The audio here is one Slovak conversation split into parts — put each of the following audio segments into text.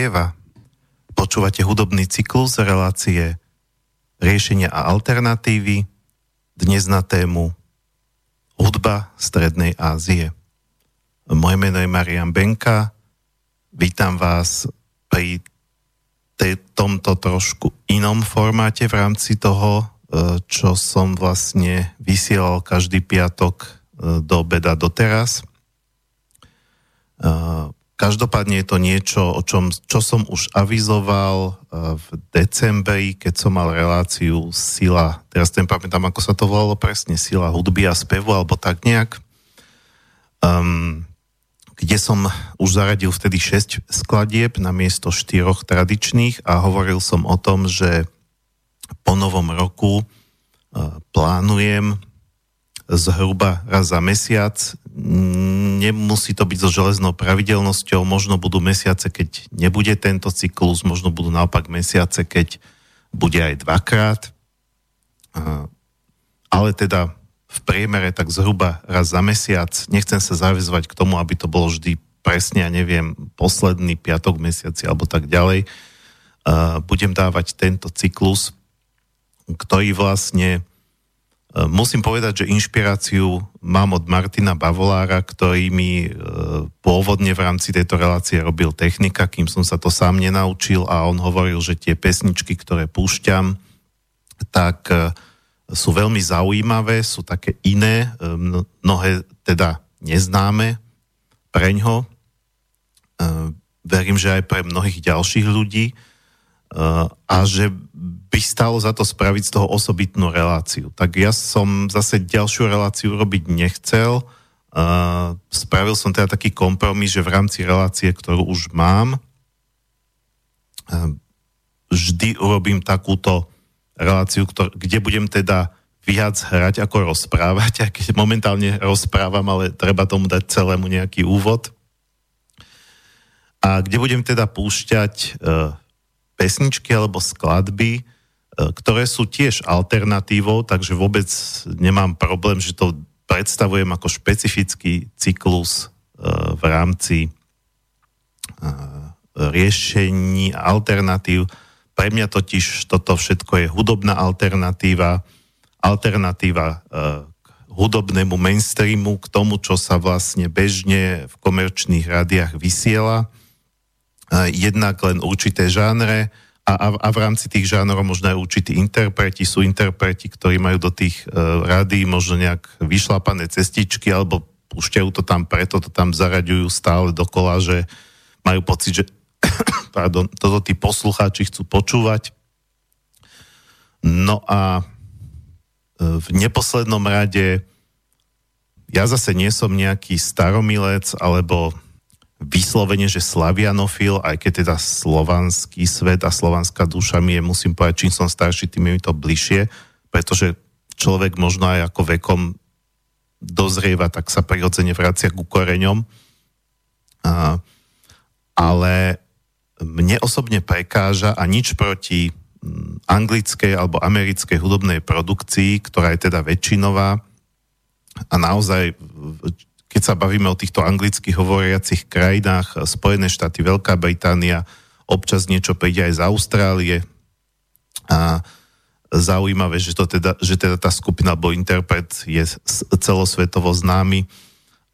Spieva. Počúvate hudobný cyklus relácie riešenia a alternatívy dnes na tému hudba Strednej Ázie. Moje meno je Marian Benka. Vítam vás pri tej, tomto trošku inom formáte v rámci toho, e, čo som vlastne vysielal každý piatok e, do obeda doteraz. Každopádne je to niečo, o čom, čo som už avizoval eh, v decembri, keď som mal reláciu Sila, teraz ten pamätám, ako sa to volalo presne, Sila hudby a spevu, alebo tak nejak, um, kde som už zaradil vtedy 6 skladieb na miesto 4 tradičných a hovoril som o tom, že po novom roku uh, plánujem zhruba raz za mesiac. Nemusí to byť so železnou pravidelnosťou, možno budú mesiace, keď nebude tento cyklus, možno budú naopak mesiace, keď bude aj dvakrát. Ale teda v priemere tak zhruba raz za mesiac. Nechcem sa zavezovať k tomu, aby to bolo vždy presne, ja neviem, posledný piatok mesiaci alebo tak ďalej. Budem dávať tento cyklus, ktorý vlastne musím povedať, že inšpiráciu mám od Martina Bavolára, ktorý mi e, pôvodne v rámci tejto relácie robil technika, kým som sa to sám nenaučil a on hovoril, že tie pesničky, ktoré púšťam, tak e, sú veľmi zaujímavé, sú také iné, mnohé teda neznáme preňho. Verím, že aj pre mnohých ďalších ľudí a že by stalo za to spraviť z toho osobitnú reláciu. Tak ja som zase ďalšiu reláciu robiť nechcel. Spravil som teda taký kompromis, že v rámci relácie, ktorú už mám, vždy urobím takúto reláciu, kde budem teda viac hrať ako rozprávať, a keď momentálne rozprávam, ale treba tomu dať celému nejaký úvod. A kde budem teda púšťať uh, pesničky alebo skladby, E, ktoré sú tiež alternatívou, takže vôbec nemám problém, že to predstavujem ako špecifický cyklus e, v rámci e, riešení alternatív. Pre mňa totiž toto všetko je hudobná alternatíva, alternatíva k hudobnému mainstreamu, k tomu, čo sa vlastne bežne v komerčných rádiách vysiela. Jednak len určité žánre, a, a, a v rámci tých žánrov možno aj určití interpreti, sú interpreti, ktorí majú do tých uh, rádií možno nejak vyšlapané cestičky, alebo púšťajú to tam, preto to tam zaraďujú stále dokola, že majú pocit, že pardon, toto tí poslucháči chcú počúvať. No a uh, v neposlednom rade ja zase nie som nejaký staromilec, alebo vyslovene, že slavianofil, aj keď teda slovanský svet a slovanská duša mi je, musím povedať, čím som starší, tým je mi to bližšie, pretože človek možno aj ako vekom dozrieva, tak sa prirodzene vracia ku koreňom. A, ale mne osobne prekáža a nič proti mm, anglickej alebo americkej hudobnej produkcii, ktorá je teda väčšinová a naozaj keď sa bavíme o týchto anglicky hovoriacich krajinách, Spojené štáty, Veľká Británia, občas niečo príde aj z Austrálie. A zaujímavé, že, to teda, že teda tá skupina alebo interpret je celosvetovo známy,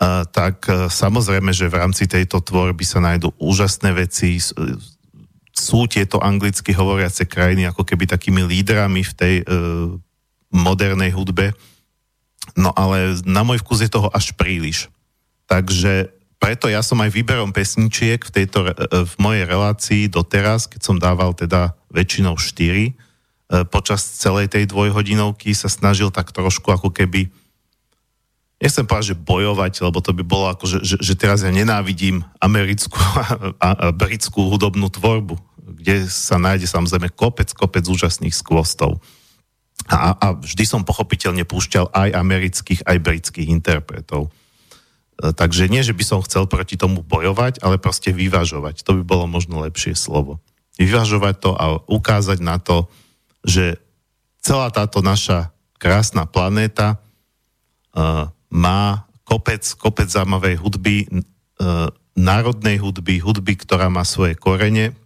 a, tak a, samozrejme, že v rámci tejto tvorby sa nájdú úžasné veci, sú tieto anglicky hovoriace krajiny ako keby takými lídrami v tej e, modernej hudbe, No ale na môj vkus je toho až príliš. Takže preto ja som aj výberom pesničiek v, tejto, v mojej relácii doteraz, keď som dával teda väčšinou 4, e, počas celej tej dvojhodinovky sa snažil tak trošku ako keby nechcem povedať, že bojovať, lebo to by bolo ako, že, že, že teraz ja nenávidím americkú a, a britskú hudobnú tvorbu, kde sa nájde samozrejme kopec, kopec úžasných skvostov. A, a vždy som pochopiteľne púšťal aj amerických, aj britských interpretov. E, takže nie, že by som chcel proti tomu bojovať, ale proste vyvažovať. To by bolo možno lepšie slovo. Vyvažovať to a ukázať na to, že celá táto naša krásna planéta uh, má kopec, kopec zaujímavej hudby, uh, národnej hudby, hudby, ktorá má svoje korene.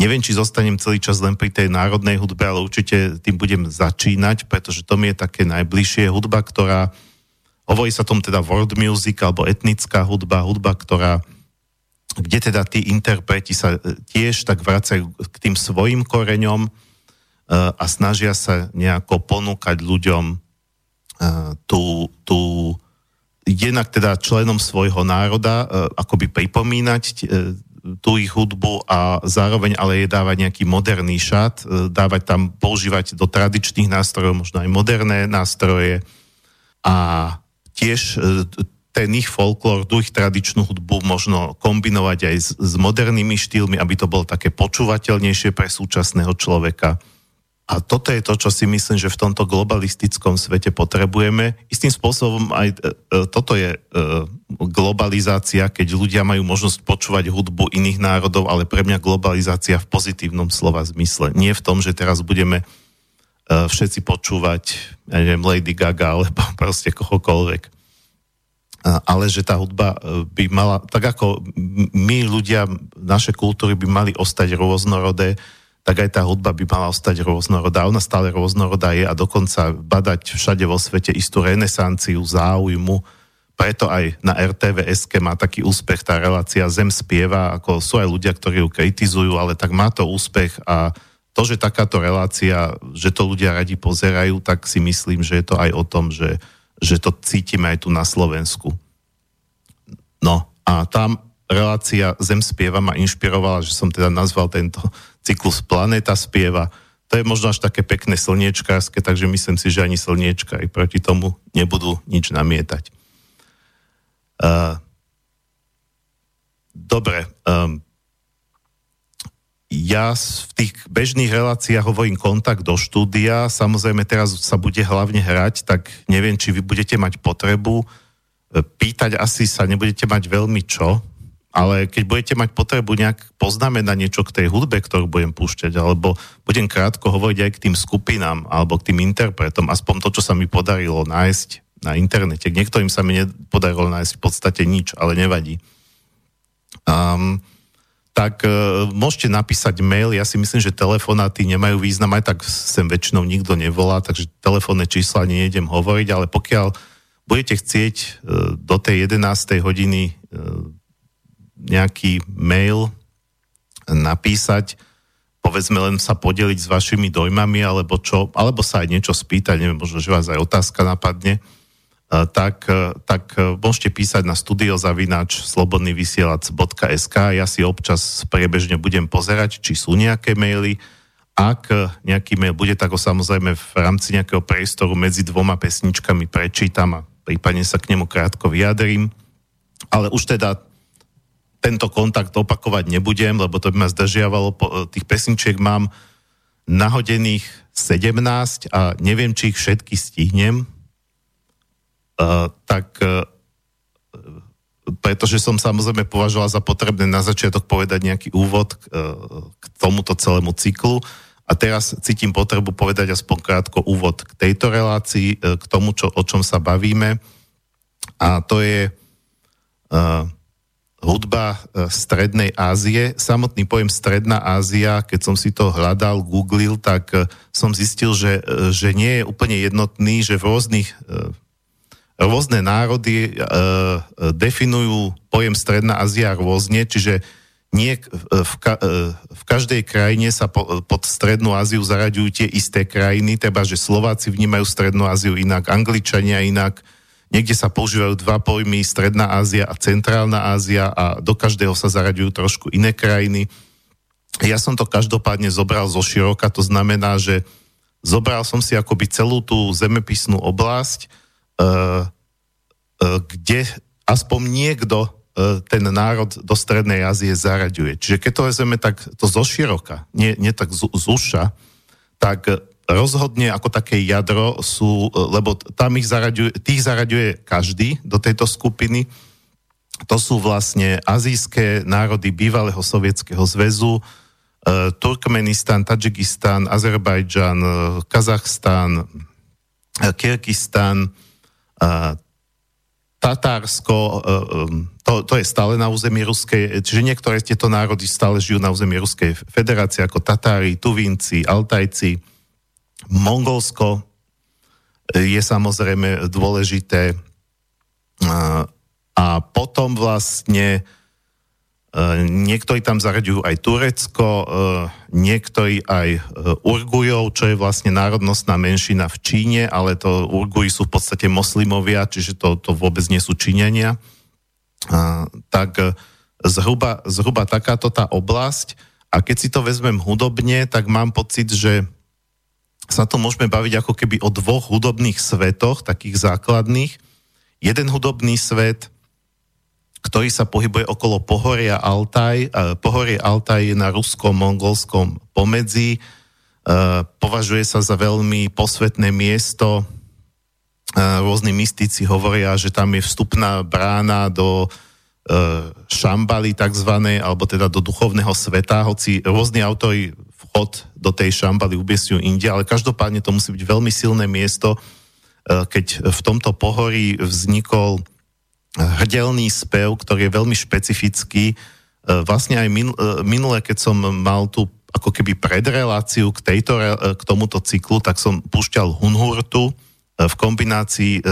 Neviem, či zostanem celý čas len pri tej národnej hudbe, ale určite tým budem začínať, pretože to mi je také najbližšie. Hudba, ktorá, hovorí sa tomu teda world music alebo etnická hudba, hudba, ktorá kde teda tí interpreti sa e, tiež tak vracajú k tým svojim koreňom e, a snažia sa nejako ponúkať ľuďom e, tú, tú jednak teda členom svojho národa akoby pripomínať tú ich hudbu a zároveň ale je dávať nejaký moderný šat, dávať tam, používať do tradičných nástrojov možno aj moderné nástroje a tiež ten ich folklór, tú ich tradičnú hudbu možno kombinovať aj s, s modernými štýlmi, aby to bolo také počúvateľnejšie pre súčasného človeka. A toto je to, čo si myslím, že v tomto globalistickom svete potrebujeme. Istým spôsobom aj e, e toto je e, globalizácia, keď ľudia majú možnosť počúvať hudbu iných národov, ale pre mňa globalizácia v pozitívnom slova zmysle. Nie v tom, že teraz budeme všetci počúvať, ja neviem, Lady Gaga alebo proste kohokoľvek ale že tá hudba by mala, tak ako my ľudia, naše kultúry by mali ostať rôznorodé, tak aj tá hudba by mala ostať rôznorodá. Ona stále rôznorodá je a dokonca badať všade vo svete istú renesanciu, záujmu. Preto aj na RTVSK má taký úspech tá relácia Zem spieva, ako sú aj ľudia, ktorí ju kritizujú, ale tak má to úspech a to, že takáto relácia, že to ľudia radi pozerajú, tak si myslím, že je to aj o tom, že že to cítime aj tu na Slovensku. No a tam relácia Zem spieva ma inšpirovala, že som teda nazval tento cyklus Planeta spieva. To je možno až také pekné slniečkárske, takže myslím si, že ani slniečka aj proti tomu nebudú nič namietať. Uh, dobre, um, ja v tých bežných reláciách hovorím kontakt do štúdia, samozrejme teraz sa bude hlavne hrať, tak neviem, či vy budete mať potrebu. E, pýtať asi sa nebudete mať veľmi čo, ale keď budete mať potrebu nejak poznamenať niečo k tej hudbe, ktorú budem púšťať, alebo budem krátko hovoriť aj k tým skupinám, alebo k tým interpretom, aspoň to, čo sa mi podarilo nájsť na internete. Niektorým sa mi nepodarilo nájsť v podstate nič, ale nevadí. Um, tak uh, môžete napísať mail. Ja si myslím, že telefonáty nemajú význam, aj tak sem väčšinou nikto nevolá, takže telefónne čísla nejdem hovoriť, ale pokiaľ budete chcieť uh, do tej 11. hodiny uh, nejaký mail napísať, povedzme len sa podeliť s vašimi dojmami, alebo čo, alebo sa aj niečo spýtať, neviem, možno, že vás aj otázka napadne, tak, tak môžete písať na studiozavinač slobodnyvysielac.sk. Ja si občas priebežne budem pozerať, či sú nejaké maily. Ak nejaký mail bude, tak ho samozrejme v rámci nejakého priestoru medzi dvoma pesničkami prečítam a prípadne sa k nemu krátko vyjadrím. Ale už teda tento kontakt opakovať nebudem, lebo to by ma zdržiavalo. Tých pesničiek mám nahodených 17 a neviem, či ich všetky stihnem, Eh, tak uh, pretože som samozrejme považoval za potrebné na začiatok povedať nejaký úvod k, uh, k tomuto celému cyklu. A teraz cítim potrebu povedať aspoň krátko úvod k tejto relácii, uh, k tomu, čo, o čom sa bavíme. A to je uh, hudba Strednej Ázie. Samotný pojem Stredná Ázia, keď som si to hľadal, googlil, tak som zistil, že, že nie je úplne jednotný, že v rôznych rôzne národy e, e, definujú pojem Stredná Ázia rôzne, čiže nie, v, ka, e, v každej krajine sa po, pod Strednú Áziu zaraďujú tie isté krajiny, teda že Slováci vnímajú Strednú Áziu inak, Angličania inak, niekde sa používajú dva pojmy Stredná Ázia a Centrálna Ázia a do každého sa zaraďujú trošku iné krajiny. Ja som to každopádne zobral zo široka, to znamená, že zobral som si akoby celú tú zemepisnú oblasť, E, e, kde aspoň niekto e, ten národ do Strednej Ázie zaraďuje. Čiže keď to vezmeme tak to zo široka, nie, nie tak z, z uša, tak rozhodne ako také jadro sú, lebo tam ich zaraďuje, tých zaraďuje každý do tejto skupiny, to sú vlastne azijské národy bývalého sovietského zväzu, Turkmenistan, Tadžikistan, Azerbajdžan, Kazachstan, Kyrgyzstan, Tatársko, to, to je stále na území Ruskej, čiže niektoré tieto národy stále žijú na území Ruskej federácie, ako Tatári, Tuvinci, Altajci, Mongolsko je samozrejme dôležité a potom vlastne E, niektorí tam zaraďujú aj Turecko, e, niektorí aj e, Urgujov, čo je vlastne národnostná menšina v Číne, ale to Urguji sú v podstate moslimovia, čiže to, to vôbec nie sú Číňania. Tak zhruba, zhruba takáto tá oblasť. A keď si to vezmem hudobne, tak mám pocit, že sa to môžeme baviť ako keby o dvoch hudobných svetoch, takých základných. Jeden hudobný svet ktorý sa pohybuje okolo pohoria Altaj. Pohorie Altaj je na ruskom-mongolskom pomedzi. E, považuje sa za veľmi posvetné miesto. E, rôzni mystici hovoria, že tam je vstupná brána do e, šambaly takzvané, alebo teda do duchovného sveta, hoci rôzni autori vchod do tej šambaly ubiesňujú inde, ale každopádne to musí byť veľmi silné miesto, keď v tomto pohorí vznikol hrdelný spev, ktorý je veľmi špecifický. E, vlastne aj e, minule, keď som mal tu ako keby predreláciu k, tejto, e, k tomuto cyklu, tak som púšťal Hunhurtu v kombinácii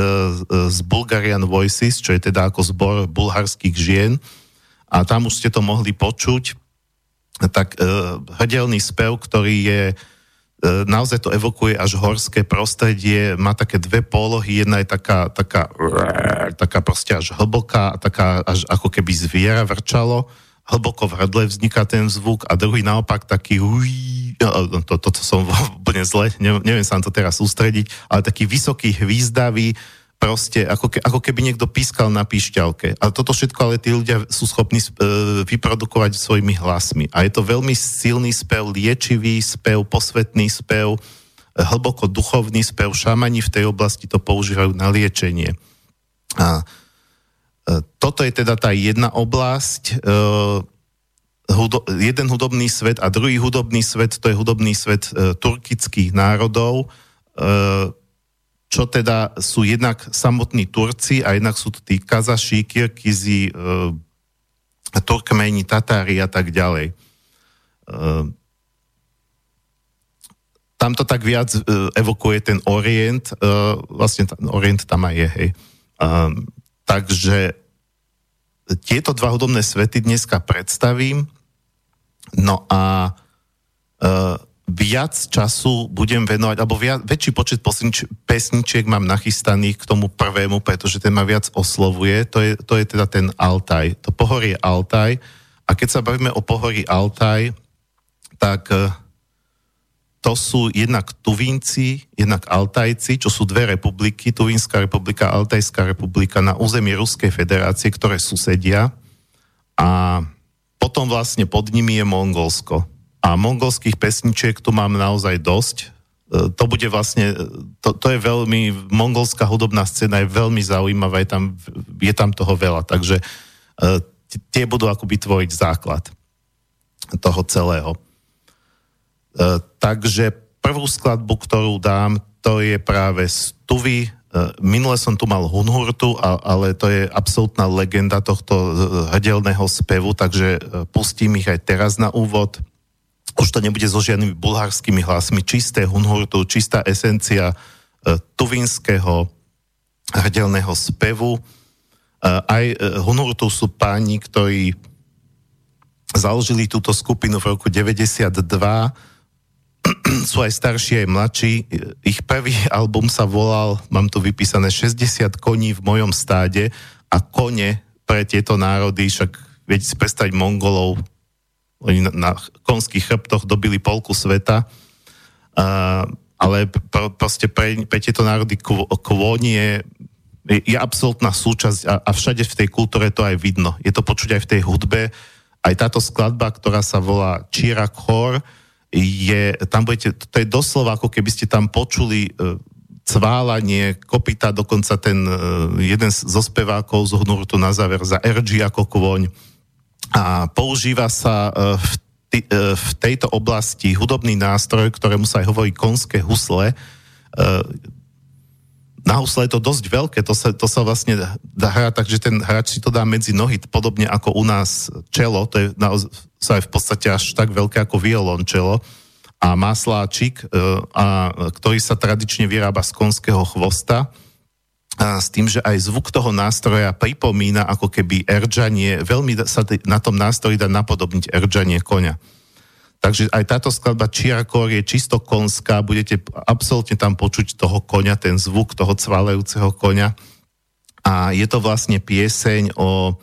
s Bulgarian Voices, čo je teda ako zbor bulharských žien. A tam už ste to mohli počuť. Tak hrdelný spev, ktorý je E, naozaj to evokuje až horské prostredie, má také dve polohy, jedna je taká, taká, taká proste až hlboká, taká až ako keby zviera vrčalo, hlboko v hrdle vzniká ten zvuk a druhý naopak taký no, to, to, to som úplne zle, neviem sa na to teraz sústrediť, ale taký vysoký, hvízdavý, proste ako, ke, ako keby niekto pískal na píšťalke. A toto všetko ale tí ľudia sú schopní e, vyprodukovať svojimi hlasmi. A je to veľmi silný spev, liečivý spev, posvetný spev, hlboko duchovný spev. Šamani v tej oblasti to používajú na liečenie. A e, toto je teda tá jedna oblasť, e, hudo, jeden hudobný svet a druhý hudobný svet, to je hudobný svet e, turkických národov, e, čo teda sú jednak samotní Turci a jednak sú to tí Kazaši, Kirkizi, e, Turkmeni, Tatári a tak ďalej. E, tam to tak viac e, evokuje ten Orient, e, vlastne ten Orient tam aj je, hej. E, takže tieto dva hudobné svety dneska predstavím, no a e, viac času budem venovať, alebo viac, väčší počet posnič, pesničiek mám nachystaných k tomu prvému, pretože ten ma viac oslovuje, to je, to je teda ten Altaj, to pohorie Altaj. A keď sa bavíme o pohorí Altaj, tak e, to sú jednak Tuvinci, jednak Altajci, čo sú dve republiky, Tuvinská republika, Altajská republika na území Ruskej federácie, ktoré susedia. A potom vlastne pod nimi je Mongolsko a mongolských pesničiek tu mám naozaj dosť. E, to bude vlastne, to, to je veľmi, mongolská hudobná scéna je veľmi zaujímavá, je tam, je tam toho veľa, takže uh, tie budú akoby tvoriť základ toho celého. Takže prvú skladbu, ktorú dám, to je práve z Tuvy. Minule som tu mal Hunhurtu, ale to je absolútna legenda tohto hrdelného spevu, takže pustím ich aj teraz na úvod už to nebude so žiadnymi bulharskými hlasmi, čisté hunhurtu, čistá esencia e, tuvinského hrdelného spevu. E, aj e, hunhurtu sú páni, ktorí založili túto skupinu v roku 92, sú aj starší, aj mladší. Ich prvý album sa volal, mám tu vypísané 60 koní v mojom stáde a kone pre tieto národy, však viete si predstaviť Mongolov, oni na, na konských chrbtoch dobili polku sveta, uh, ale pr- proste pre, pre tieto národy kvôň je, je absolútna súčasť a, a všade v tej kultúre to aj vidno. Je to počuť aj v tej hudbe. Aj táto skladba, ktorá sa volá Čírak Chor, je, tam budete, to je doslova ako keby ste tam počuli uh, cválanie, kopita, dokonca ten uh, jeden zo spevákov z Hnurtu na záver za RG ako kvoň a používa sa e, v, t- e, v tejto oblasti hudobný nástroj, ktorému sa aj hovorí konské husle. E, na husle je to dosť veľké, to sa, to sa vlastne dá hrať tak, že ten hráč si to dá medzi nohy, podobne ako u nás čelo, to je naozaj v podstate až tak veľké ako violončelo a má sláčik, e, a, ktorý sa tradične vyrába z konského chvosta, s tým, že aj zvuk toho nástroja pripomína ako keby eržanie, veľmi sa na tom nástroji dá napodobniť eržanie konia. Takže aj táto skladba Čiarkor je čisto konská, budete absolútne tam počuť toho konia, ten zvuk toho cvalejúceho konia. A je to vlastne pieseň o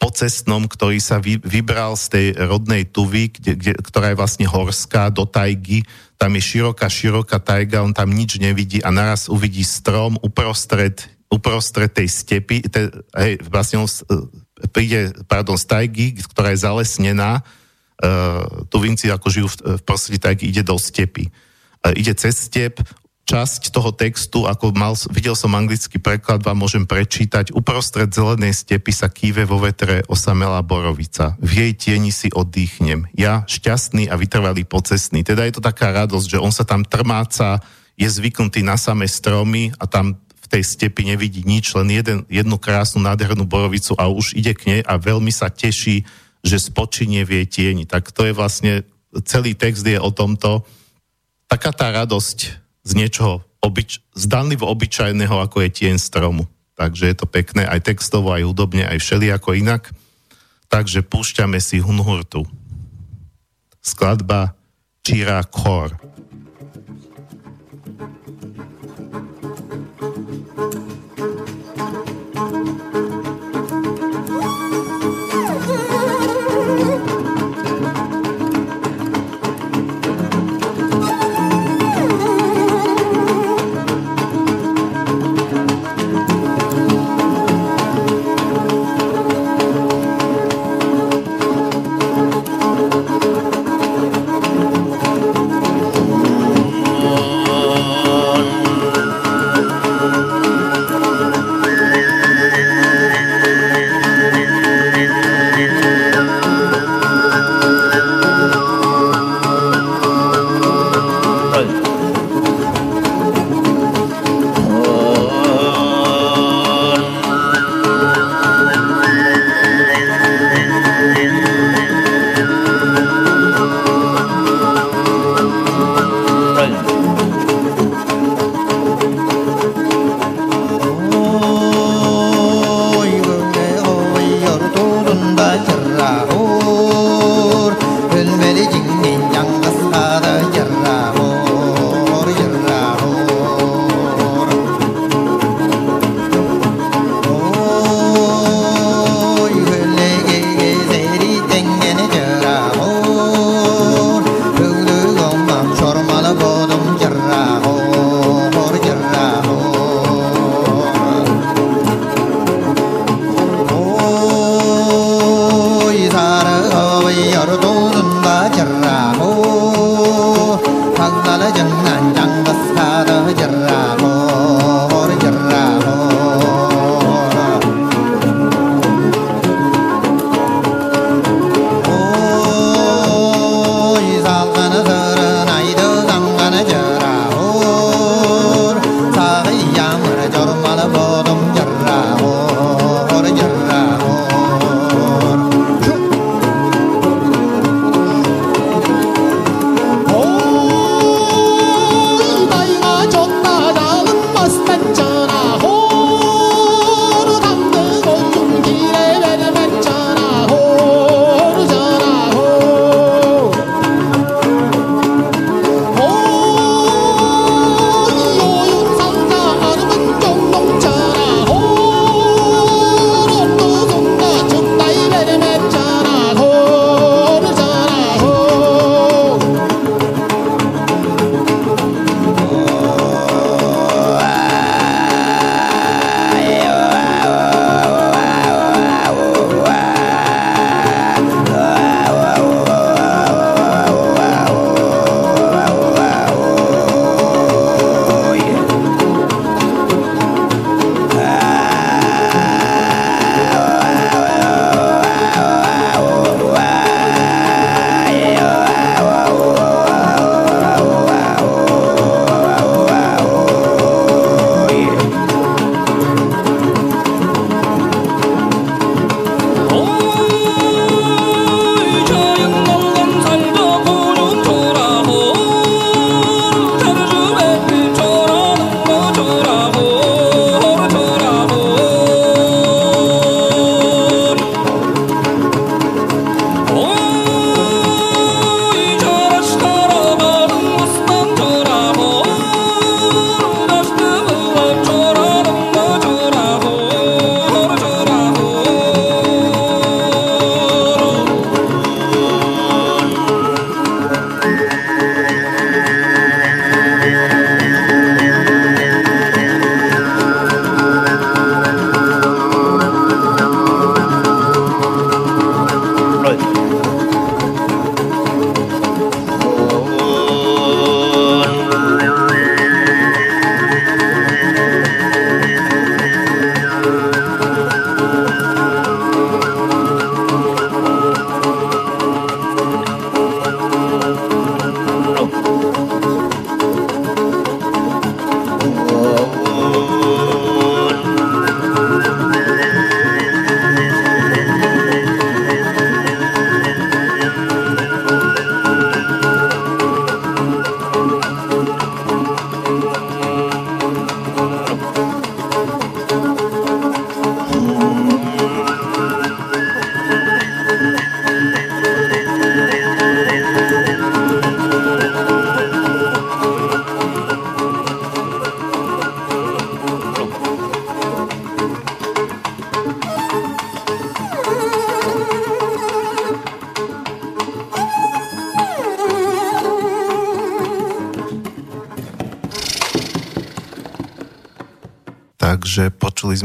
pocestnom, ktorý sa vy, vybral z tej rodnej Tuvy, kde, kde, ktorá je vlastne horská, do tajgy. Tam je široká, široká tajga, on tam nič nevidí a naraz uvidí strom uprostred, uprostred tej stepy. Te, hej, vlastne on e, príde, pardon, z tajgy, ktorá je zalesnená uh, Tuvinci ako žijú v, v prostredí, tak ide do stepy. Uh, ide cez step, časť toho textu, ako mal, videl som anglický preklad, vám môžem prečítať. Uprostred zelenej stepy sa kýve vo vetre osamelá borovica. V jej tieni si oddychnem. Ja, šťastný a vytrvalý pocestný. Teda je to taká radosť, že on sa tam trmáca, je zvyknutý na samé stromy a tam v tej stepi nevidí nič, len jeden, jednu krásnu nádhernú borovicu a už ide k nej a veľmi sa teší, že spočinie v jej tieni. Tak to je vlastne, celý text je o tomto. Taká tá radosť z niečoho obyč, zdanlivo obyčajného, ako je tieň stromu. Takže je to pekné aj textovo, aj hudobne, aj všelijako inak. Takže púšťame si Hunhurtu. Skladba Číra Kor.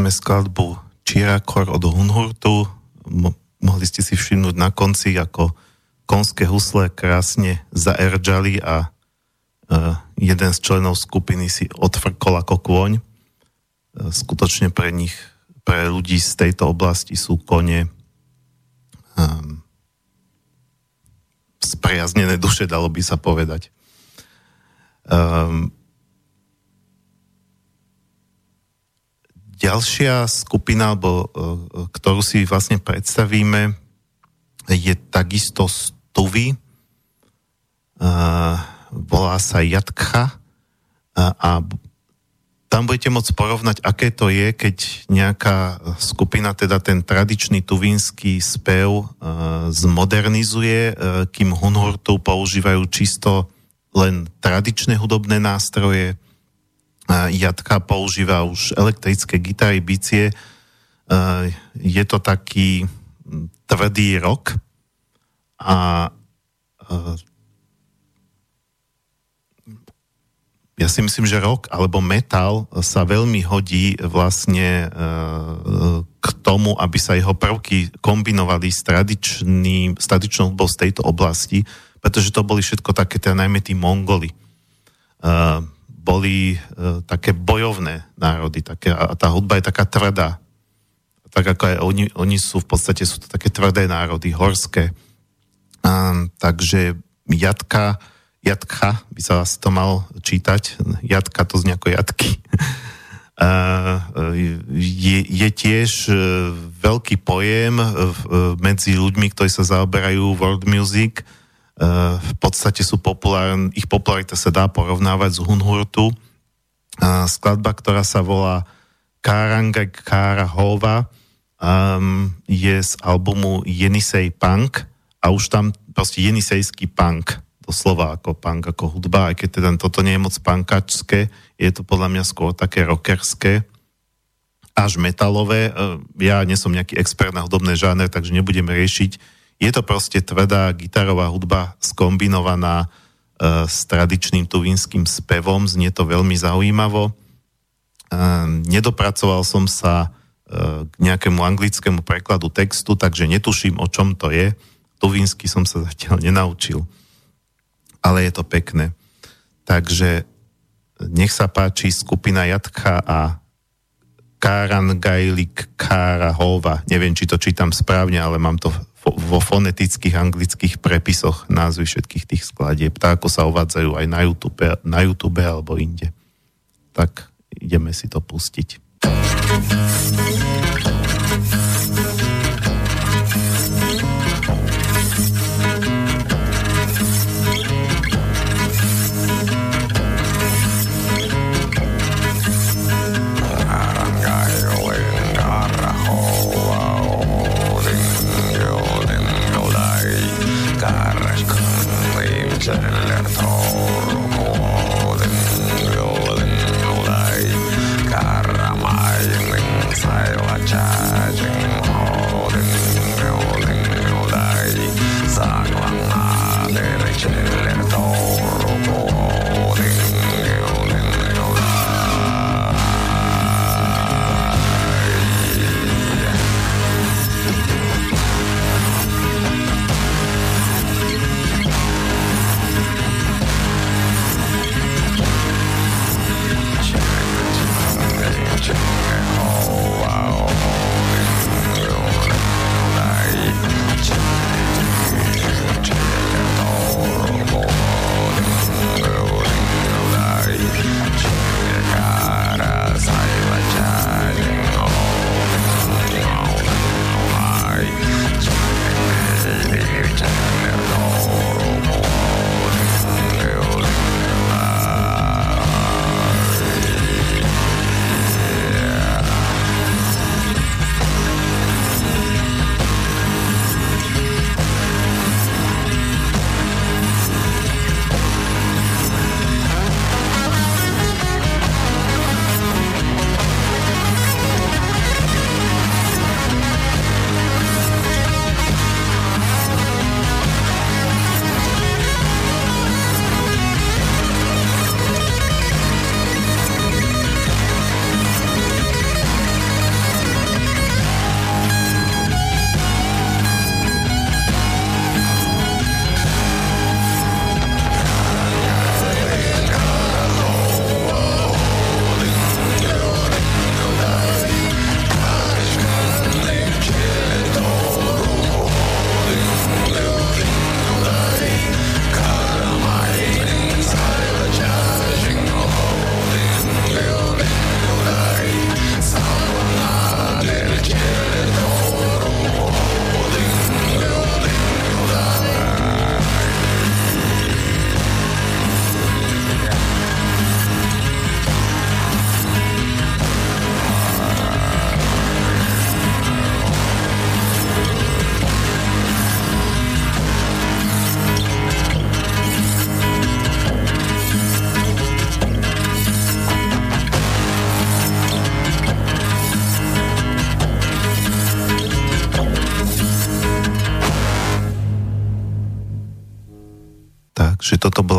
Sme skladbu Čirakor od Hunhurtu. Mo- mohli ste si všimnúť na konci, ako konské husle krásne zaerdžali a uh, jeden z členov skupiny si odfrkol ako kôň. Uh, skutočne pre nich, pre ľudí z tejto oblasti sú kone um, spriaznené duše, dalo by sa povedať. Ďalšia skupina, alebo, uh, ktorú si vlastne predstavíme, je takisto Tuvy, uh, volá sa Jatkha a, a tam budete môcť porovnať, aké to je, keď nejaká skupina, teda ten tradičný tuvínsky spev zmodernizuje, kým Hunhurtu používajú čisto len tradičné hudobné nástroje. Jatka používa už elektrické gitary, bicie. Uh, je to taký tvrdý rok a uh, ja si myslím, že rock alebo metal sa veľmi hodí vlastne e, k tomu, aby sa jeho prvky kombinovali s, tradičným, s tradičnou hudbou z tejto oblasti, pretože to boli všetko také, teda najmä tí Mongoli. Boli e, také bojovné národy také, a tá hudba je taká tvrdá. Tak ako aj oni, oni sú v podstate sú to také tvrdé národy, horské. takže Jatka Jatka by sa to mal čítať. Jatka to z ako jatky. je, je tiež e, veľký pojem medzi ľuďmi, ktorí sa zaoberajú world music. E, v podstate sú populárne, ich popularita sa dá porovnávať z Hunhurtu. Skladba, ktorá sa volá Karanga Kara Hova, je z albumu Jenisej Punk a už tam proste Jenisejský punk slova ako punk, ako hudba, aj keď teda toto nie je moc punkačské, je to podľa mňa skôr také rockerské, až metalové. E, ja nie som nejaký expert na hudobné žáner, takže nebudeme riešiť. Je to proste tvrdá gitarová hudba skombinovaná uh, s tradičným tuvínskym spevom, znie to veľmi zaujímavo. Uh, nedopracoval som sa uh, k nejakému anglickému prekladu textu, takže netuším, o čom to je. Tuvínsky som sa zatiaľ nenaučil ale je to pekné. Takže nech sa páči skupina Jatka a Káran Gajlik Kára Hova. Neviem, či to čítam správne, ale mám to vo fonetických anglických prepisoch názvy všetkých tých skladieb, tak ako sa uvádzajú aj na YouTube, na YouTube alebo inde. Tak ideme si to pustiť.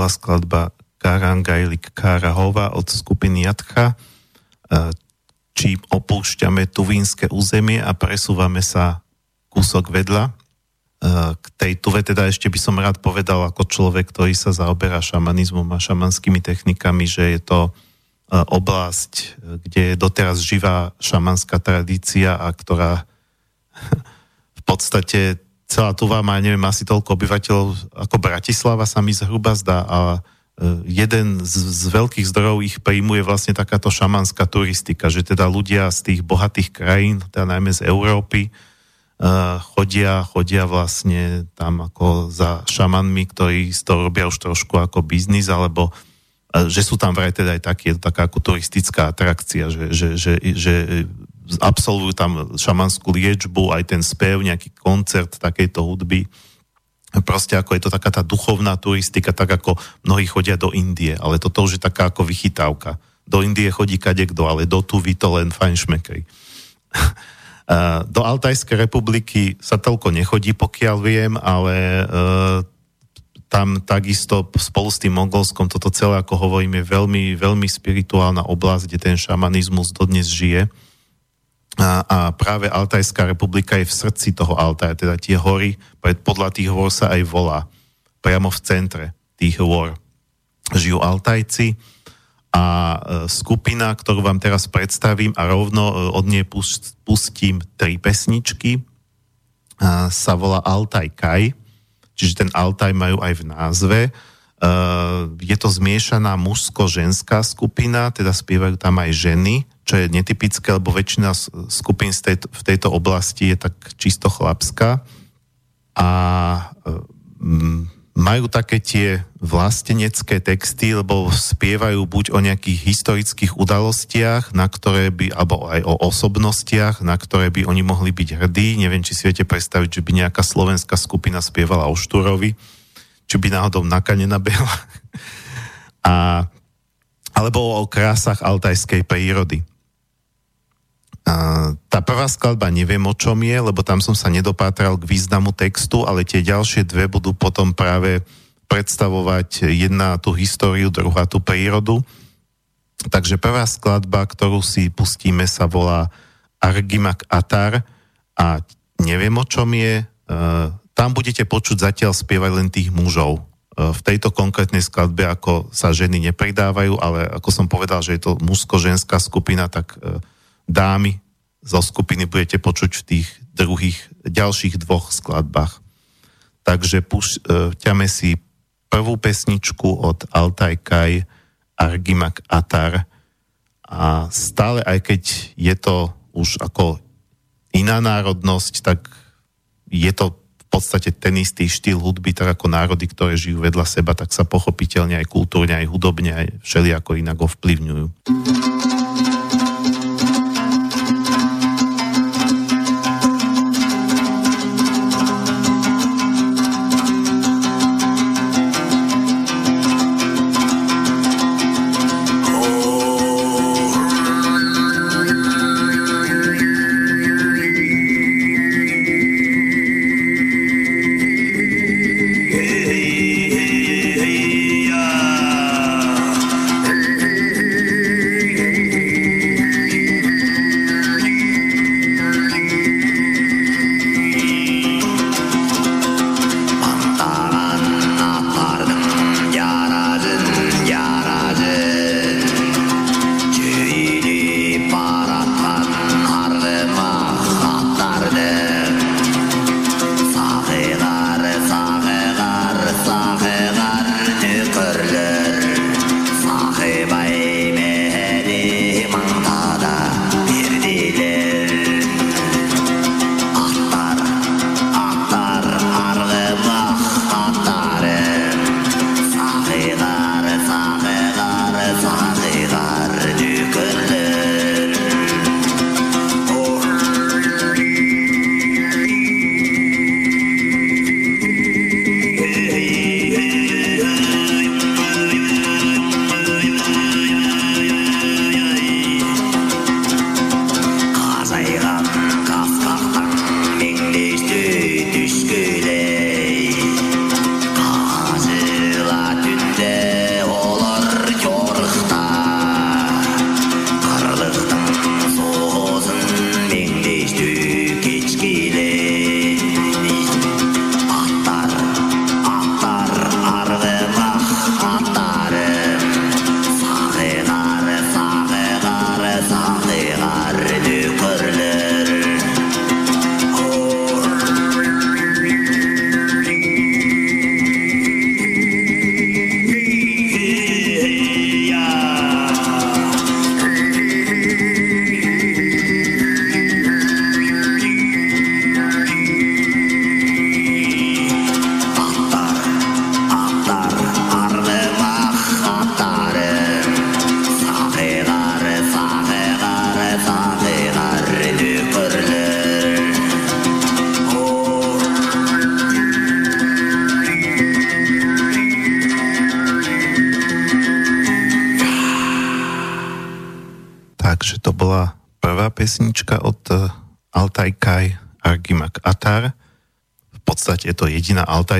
Bola skladba Karangajlik Karahova od skupiny Jatcha. Či opúšťame tuvínske územie a presúvame sa kúsok vedľa. K tej tuve teda ešte by som rád povedal ako človek, ktorý sa zaoberá šamanizmom a šamanskými technikami, že je to oblasť, kde je doteraz živá šamanská tradícia a ktorá v podstate celá Tuva má, neviem, asi toľko obyvateľov ako Bratislava sa mi zhruba zdá a e, jeden z, z veľkých zdrojov ich príjmu je vlastne takáto šamanská turistika, že teda ľudia z tých bohatých krajín, teda najmä z Európy, uh, chodia, chodia vlastne tam ako za šamanmi, ktorí z toho robia už trošku ako biznis, alebo uh, že sú tam vraj teda aj taký, je to taká ako turistická atrakcia, že, že, že, že absolvujú tam šamanskú liečbu, aj ten spev, nejaký koncert takejto hudby. Proste ako je to taká tá duchovná turistika, tak ako mnohí chodia do Indie, ale toto už je taká ako vychytávka. Do Indie chodí kadekto, ale do Tuvy to len fajn šmekej. Do Altajskej republiky sa toľko nechodí, pokiaľ viem, ale e, tam takisto spolu s tým Mongolskom toto celé, ako hovorím, je veľmi, veľmi spirituálna oblasť, kde ten šamanizmus dodnes žije a, a práve Altajská republika je v srdci toho Altaja, teda tie hory, podľa tých hôr sa aj volá, priamo v centre tých hôr žijú Altajci a e, skupina, ktorú vám teraz predstavím a rovno e, od nej pustím tri pesničky, sa volá Altaj Kaj, čiže ten Altaj majú aj v názve. Uh, je to zmiešaná mužsko-ženská skupina, teda spievajú tam aj ženy, čo je netypické, lebo väčšina skupín z tejto, v tejto oblasti je tak čisto chlapská a mm, majú také tie vlastenecké texty, lebo spievajú buď o nejakých historických udalostiach, na ktoré by, alebo aj o osobnostiach, na ktoré by oni mohli byť hrdí. Neviem, či si viete predstaviť, že by nejaká slovenská skupina spievala o Štúrovi, či by náhodou Naka nenabehla. A, alebo o krásach altajskej prírody. Tá prvá skladba neviem o čom je, lebo tam som sa nedopátral k významu textu, ale tie ďalšie dve budú potom práve predstavovať jedna tú históriu, druhá tú prírodu. Takže prvá skladba, ktorú si pustíme, sa volá Argimak Atar a neviem o čom je. E, tam budete počuť zatiaľ spievať len tých mužov. E, v tejto konkrétnej skladbe ako sa ženy nepridávajú, ale ako som povedal, že je to mužsko-ženská skupina, tak e, dámy zo skupiny budete počuť v tých druhých, ďalších dvoch skladbách. Takže púšťame si prvú pesničku od Altaj Kaj Argimak Atar a stále aj keď je to už ako iná národnosť, tak je to v podstate ten istý štýl hudby, tak ako národy, ktoré žijú vedľa seba, tak sa pochopiteľne aj kultúrne, aj hudobne, aj všelijako inak ovplyvňujú.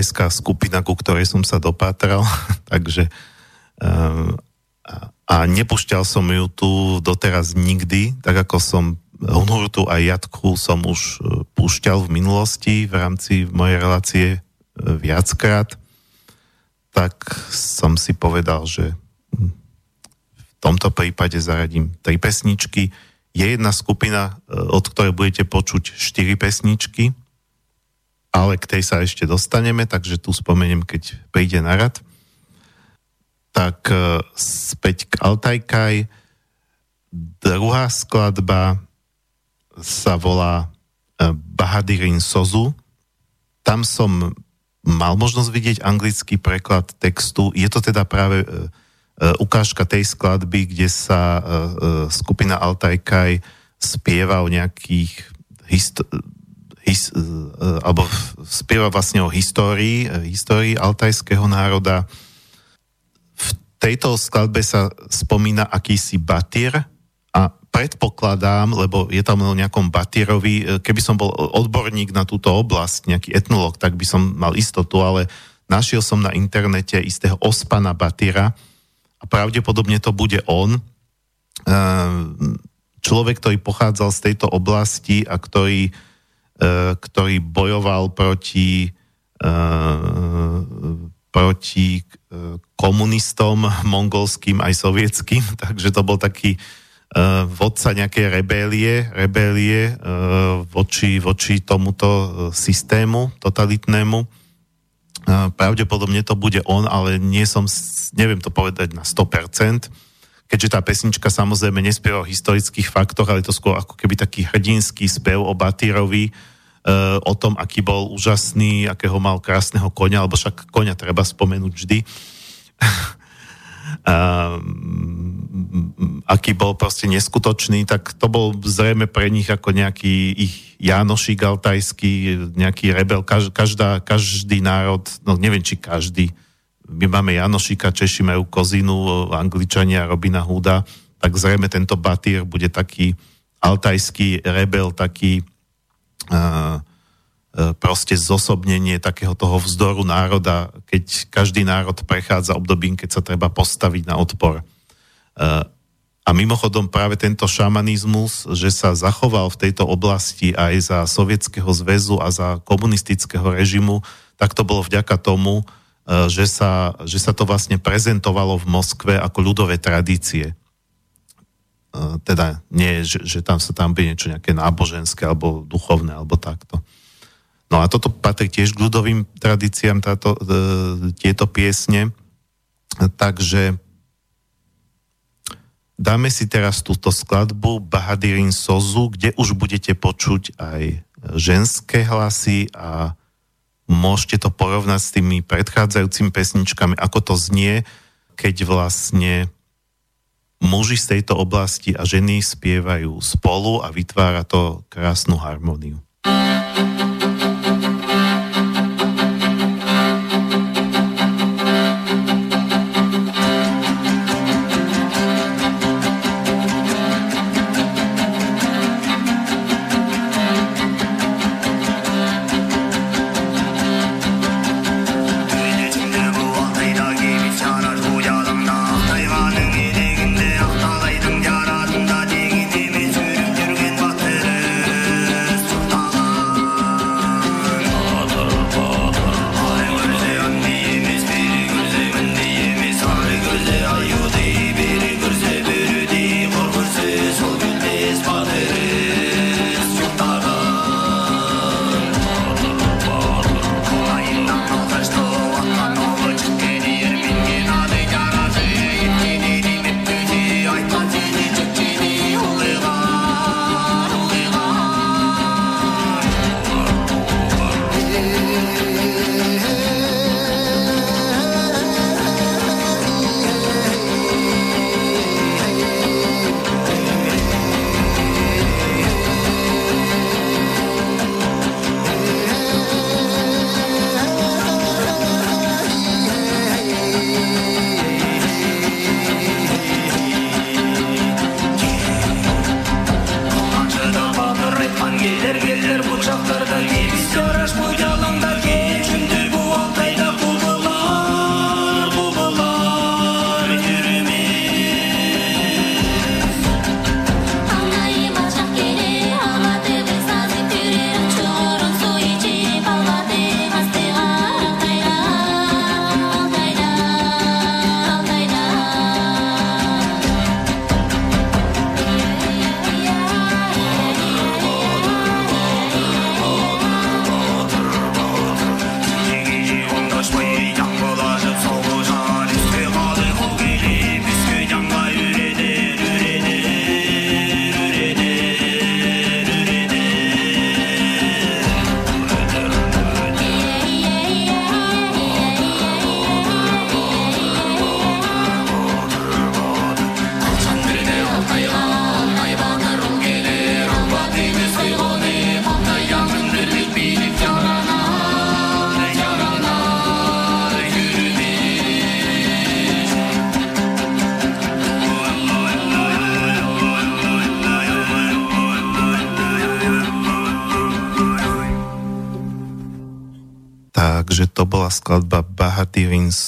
Altajská skupina, ku ktorej som sa dopátral, takže eh, a nepušťal som ju tu doteraz nikdy, tak ako som Hunhurtu a Jatku som už eh, púšťal v minulosti v rámci mojej relácie viackrát, tak som si povedal, že hm, v tomto prípade zaradím tri pesničky. Je jedna skupina, od ktorej budete počuť štyri pesničky, ale k tej sa ešte dostaneme, takže tu spomeniem, keď príde na rad. Tak e, späť k Altajkaj. Druhá skladba sa volá e, Bahadirin Sozu. Tam som mal možnosť vidieť anglický preklad textu. Je to teda práve E, ukážka tej skladby, kde sa skupina Altajkaj spieva o nejakých hist- his, alebo spieva vlastne o histórii, histórii altajského národa. V tejto skladbe sa spomína akýsi batír a predpokladám, lebo je tam o nejakom batírovi, keby som bol odborník na túto oblasť, nejaký etnolog, tak by som mal istotu, ale našiel som na internete istého ospana batíra, a pravdepodobne to bude on, človek, ktorý pochádzal z tejto oblasti a ktorý, ktorý bojoval proti, eh, proti eh, komunistom mongolským aj sovietským, takže to bol taký vodca nejakej rebélie, rebélie voči, voči tomuto systému totalitnému. Pravdepodobne to bude on, ale nie som, neviem to povedať na 100%, keďže tá pesnička samozrejme nespieva o historických faktoch, ale to skôr ako keby taký hrdinský spev o Batírovi, e, o tom, aký bol úžasný, akého mal krásneho konia, alebo však konia treba spomenúť vždy. aký bol proste neskutočný, tak to bol zrejme pre nich ako nejaký ich Jánošik altajský, nejaký rebel. Každá, každý národ, no neviem, či každý, my máme Janošika, Češi majú Kozinu, Angličania Robina Húda, tak zrejme tento Batír bude taký altajský rebel, taký uh, proste zosobnenie takého toho vzdoru národa, keď každý národ prechádza obdobím, keď sa treba postaviť na odpor. A mimochodom práve tento šamanizmus, že sa zachoval v tejto oblasti aj za Sovietskeho zväzu a za komunistického režimu, tak to bolo vďaka tomu, že sa, že sa to vlastne prezentovalo v Moskve ako ľudové tradície. Teda nie, že, že tam sa tam by niečo nejaké náboženské alebo duchovné alebo takto. No a toto patrí tiež k ľudovým tradíciám, táto, e, tieto piesne. Takže dáme si teraz túto skladbu Bahadirin Sozu, kde už budete počuť aj ženské hlasy a môžete to porovnať s tými predchádzajúcimi pesničkami, ako to znie, keď vlastne muži z tejto oblasti a ženy spievajú spolu a vytvára to krásnu harmóniu. Takže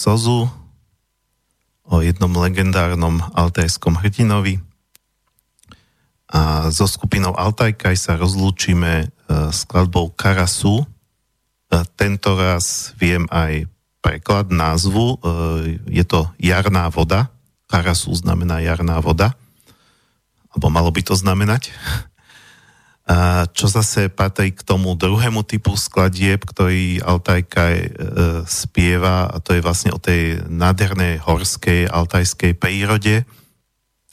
Sozu o jednom legendárnom altajskom hrdinovi. A so skupinou Altajkaj sa rozlúčime e, skladbou Karasu. E, tento raz viem aj preklad názvu. E, je to jarná voda. Karasu znamená jarná voda. Alebo malo by to znamenať. Čo zase patrí k tomu druhému typu skladieb, ktorý Altajka e, spieva, a to je vlastne o tej nádhernej horskej altajskej prírode.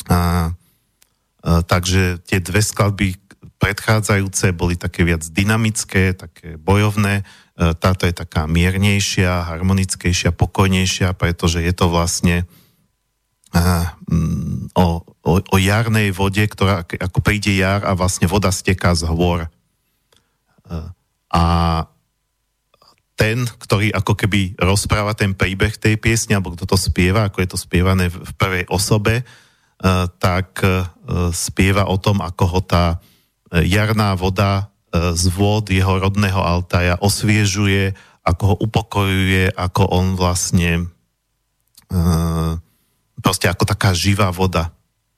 A, a, takže tie dve skladby predchádzajúce boli také viac dynamické, také bojovné. E, táto je taká miernejšia, harmonickejšia, pokojnejšia, pretože je to vlastne o, o, o jarnej vode, ktorá ako príde jar a vlastne voda steká z hôr. A ten, ktorý ako keby rozpráva ten príbeh tej piesne, alebo kto to spieva, ako je to spievané v prvej osobe, tak spieva o tom, ako ho tá jarná voda z vôd jeho rodného Altaja osviežuje, ako ho upokojuje, ako on vlastne proste ako taká živá voda.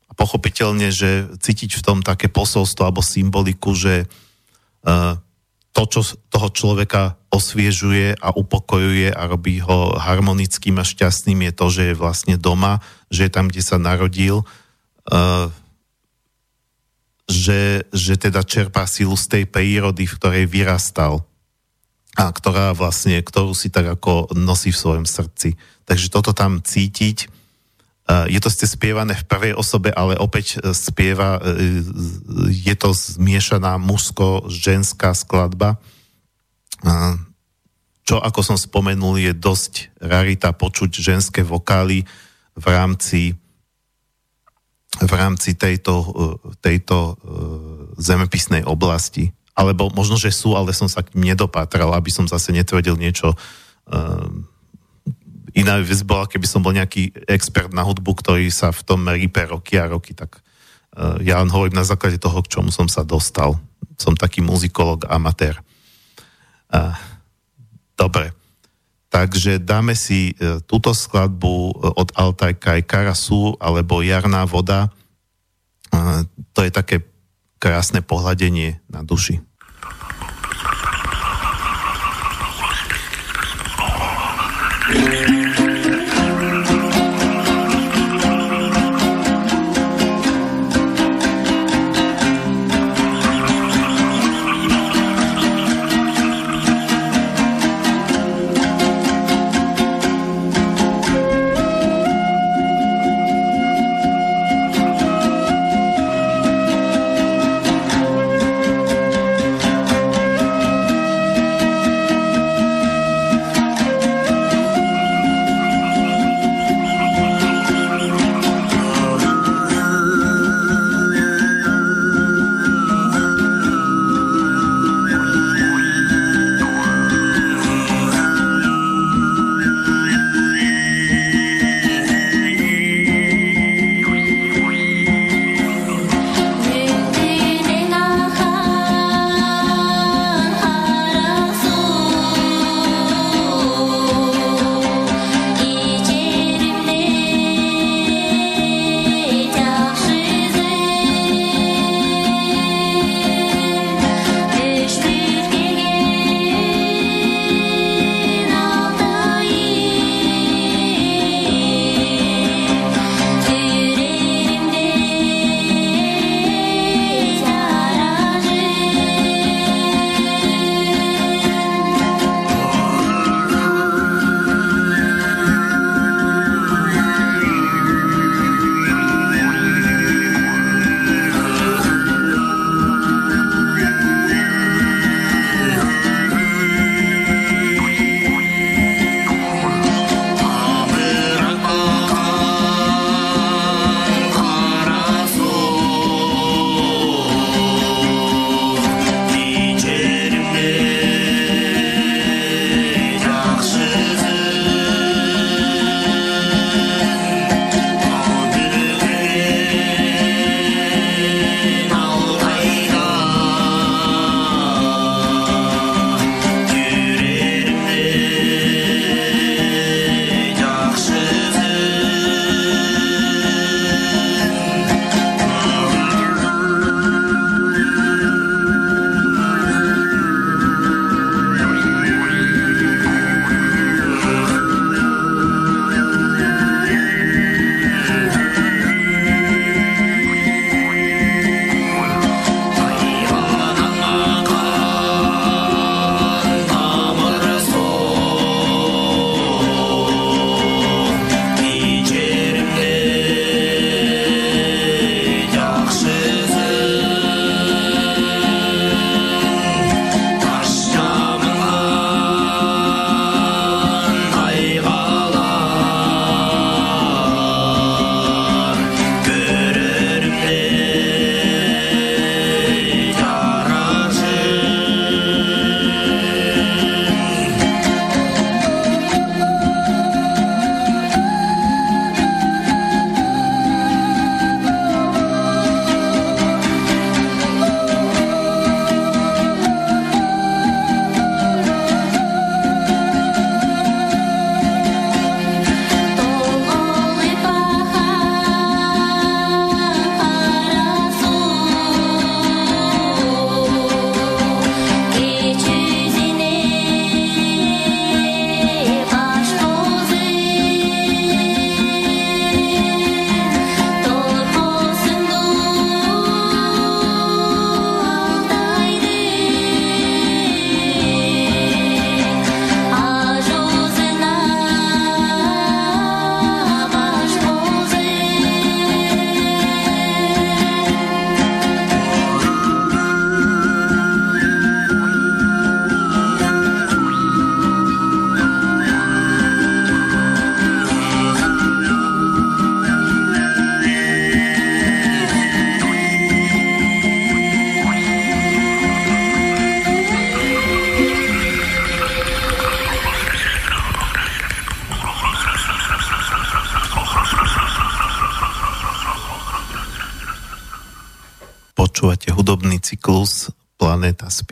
A pochopiteľne, že cítiť v tom také posolstvo alebo symboliku, že uh, to, čo toho človeka osviežuje a upokojuje a robí ho harmonickým a šťastným je to, že je vlastne doma, že je tam, kde sa narodil, uh, že, že teda čerpá silu z tej prírody, v ktorej vyrastal a ktorá vlastne, ktorú si tak ako nosí v svojom srdci. Takže toto tam cítiť je to ste spievané v prvej osobe, ale opäť e, spieva, e, je to zmiešaná mužsko-ženská skladba. Čo, ako som spomenul, je dosť rarita počuť ženské vokály v rámci v rámci tejto, tejto zemepisnej oblasti. Alebo možno, že sú, ale som sa k nim nedopátral, aby som zase netvrdil niečo Iná vec bola, keby som bol nejaký expert na hudbu, ktorý sa v tom rípe roky a roky, tak uh, ja len hovorím na základe toho, k čomu som sa dostal. Som taký muzikolog, amatér. Uh, dobre. Takže dáme si uh, túto skladbu uh, od Altajka aj Karasu alebo Jarná voda. To je také krásne pohľadenie na duši.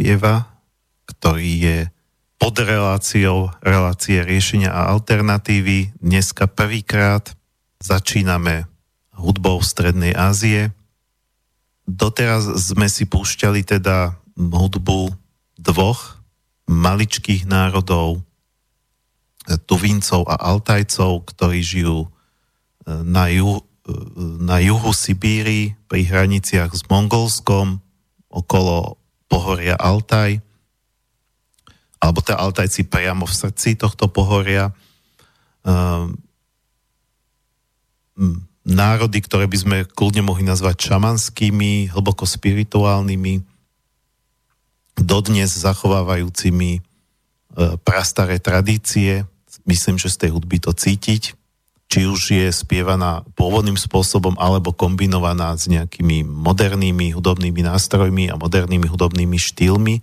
Spieva, ktorý je pod reláciou relácie riešenia a alternatívy. Dneska prvýkrát začíname hudbou Strednej Ázie. Doteraz sme si púšťali teda hudbu dvoch maličkých národov, Tuvincov a Altajcov, ktorí žijú e, na, ju, na juhu Sibíri pri hraniciach s Mongolskom okolo pohoria Altaj alebo teda Altajci priamo v srdci tohto pohoria. Um, národy, ktoré by sme kľudne mohli nazvať šamanskými, hlboko spirituálnymi, dodnes zachovávajúcimi uh, prastaré tradície. Myslím, že z tej hudby to cítiť či už je spievaná pôvodným spôsobom alebo kombinovaná s nejakými modernými hudobnými nástrojmi a modernými hudobnými štýlmi. E,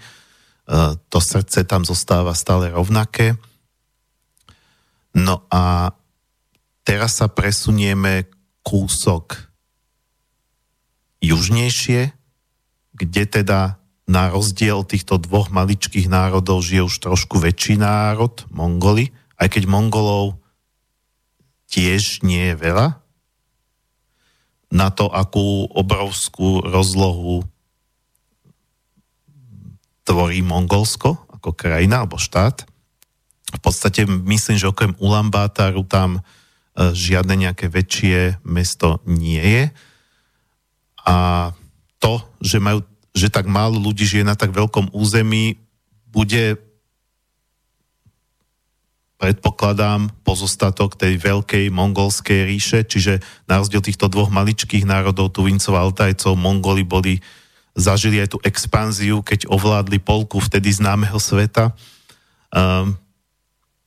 to srdce tam zostáva stále rovnaké. No a teraz sa presunieme kúsok južnejšie, kde teda na rozdiel týchto dvoch maličkých národov žije už trošku väčší národ, Mongoli, aj keď Mongolov tiež nie je veľa na to, akú obrovskú rozlohu tvorí Mongolsko ako krajina alebo štát. V podstate myslím, že okrem Ulambátaru tam e, žiadne nejaké väčšie mesto nie je. A to, že, majú, že tak málo ľudí žije na tak veľkom území, bude predpokladám, pozostatok tej veľkej mongolskej ríše, čiže na rozdiel týchto dvoch maličkých národov, Tuvincov a Altajcov, Mongoli boli, zažili aj tú expanziu, keď ovládli polku vtedy známeho sveta. Um,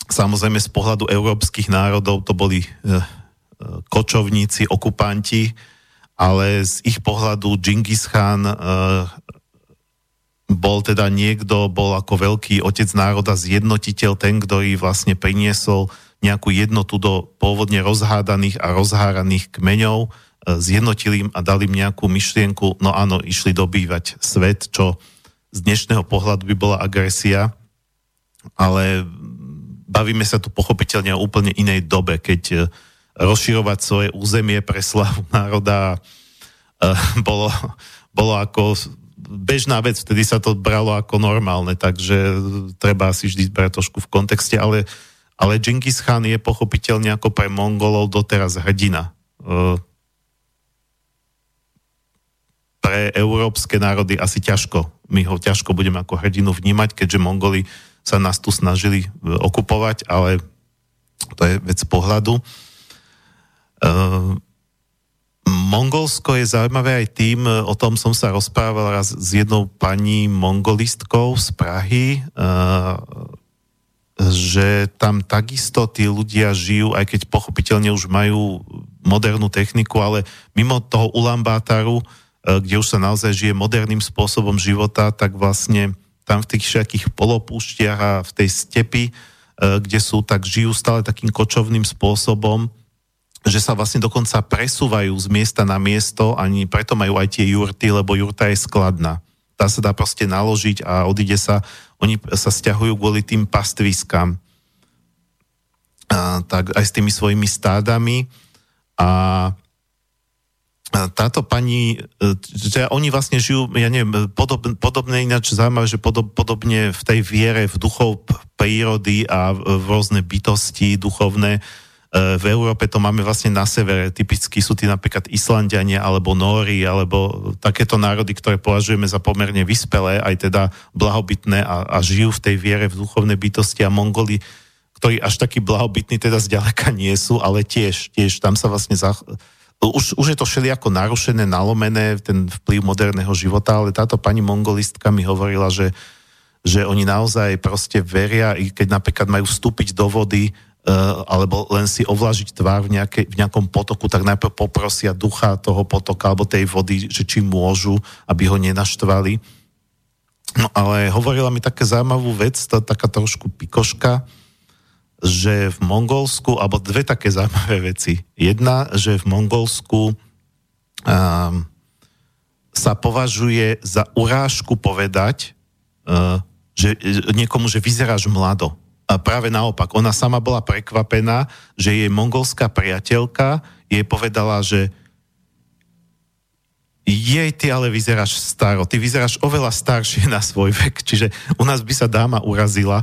samozrejme z pohľadu európskych národov to boli uh, kočovníci, okupanti, ale z ich pohľadu Džingis Khan uh, bol teda niekto, bol ako veľký otec národa, zjednotiteľ, ten, ktorý vlastne priniesol nejakú jednotu do pôvodne rozhádaných a rozháraných kmeňov, e, zjednotil im a dali im nejakú myšlienku, no áno, išli dobývať svet, čo z dnešného pohľadu by bola agresia, ale bavíme sa tu pochopiteľne o úplne inej dobe, keď e, rozširovať svoje územie pre slavu národa e, bolo, bolo ako bežná vec, vtedy sa to bralo ako normálne, takže treba si vždy brať trošku v kontexte, ale, ale Genghis Khan je pochopiteľne ako pre Mongolov doteraz hrdina. E, pre európske národy asi ťažko. My ho ťažko budeme ako hrdinu vnímať, keďže Mongoli sa nás tu snažili e, okupovať, ale to je vec pohľadu. Uh, Mongolsko je zaujímavé aj tým, e, o tom som sa rozprával raz s jednou pani mongolistkou z Prahy, e, že tam takisto tí ľudia žijú, aj keď pochopiteľne už majú modernú techniku, ale mimo toho Ulambátaru, e, kde už sa naozaj žije moderným spôsobom života, tak vlastne tam v tých všetkých polopúštiach a v tej stepi, kde sú, tak žijú stále takým kočovným spôsobom že sa vlastne dokonca presúvajú z miesta na miesto, ani preto majú aj tie jurty, lebo jurta je skladná. Tá sa dá proste naložiť a odíde sa, oni sa stiahujú kvôli tým pastviskám. A, tak aj s tými svojimi stádami a táto pani, e, že oni vlastne žijú, ja neviem, podob, podobne ináč zaujímavé, že podob, podobne v tej viere v duchov prírody a v rôzne bytosti duchovné, v Európe to máme vlastne na severe. Typicky sú tí napríklad Islandiania alebo Nóri alebo takéto národy, ktoré považujeme za pomerne vyspelé, aj teda blahobytné a, a žijú v tej viere v duchovnej bytosti a Mongoli, ktorí až takí blahobytní teda zďaleka nie sú, ale tiež, tiež tam sa vlastne za, už, už je to všelijako narušené, nalomené, ten vplyv moderného života, ale táto pani mongolistka mi hovorila, že, že oni naozaj proste veria, i keď napríklad majú vstúpiť do vody, alebo len si ovlažiť tvár v, nejakej, v nejakom potoku, tak najprv poprosia ducha toho potoka alebo tej vody, že či môžu, aby ho nenaštvali. No ale hovorila mi také zaujímavú vec, to taká trošku pikoška, že v Mongolsku, alebo dve také zaujímavé veci. Jedna, že v Mongolsku um, sa považuje za urážku povedať, uh, že niekomu, že vyzeráš mlado. Práve naopak, ona sama bola prekvapená, že jej mongolská priateľka jej povedala, že jej, ty ale vyzeráš staro, ty vyzeráš oveľa staršie na svoj vek, čiže u nás by sa dáma urazila,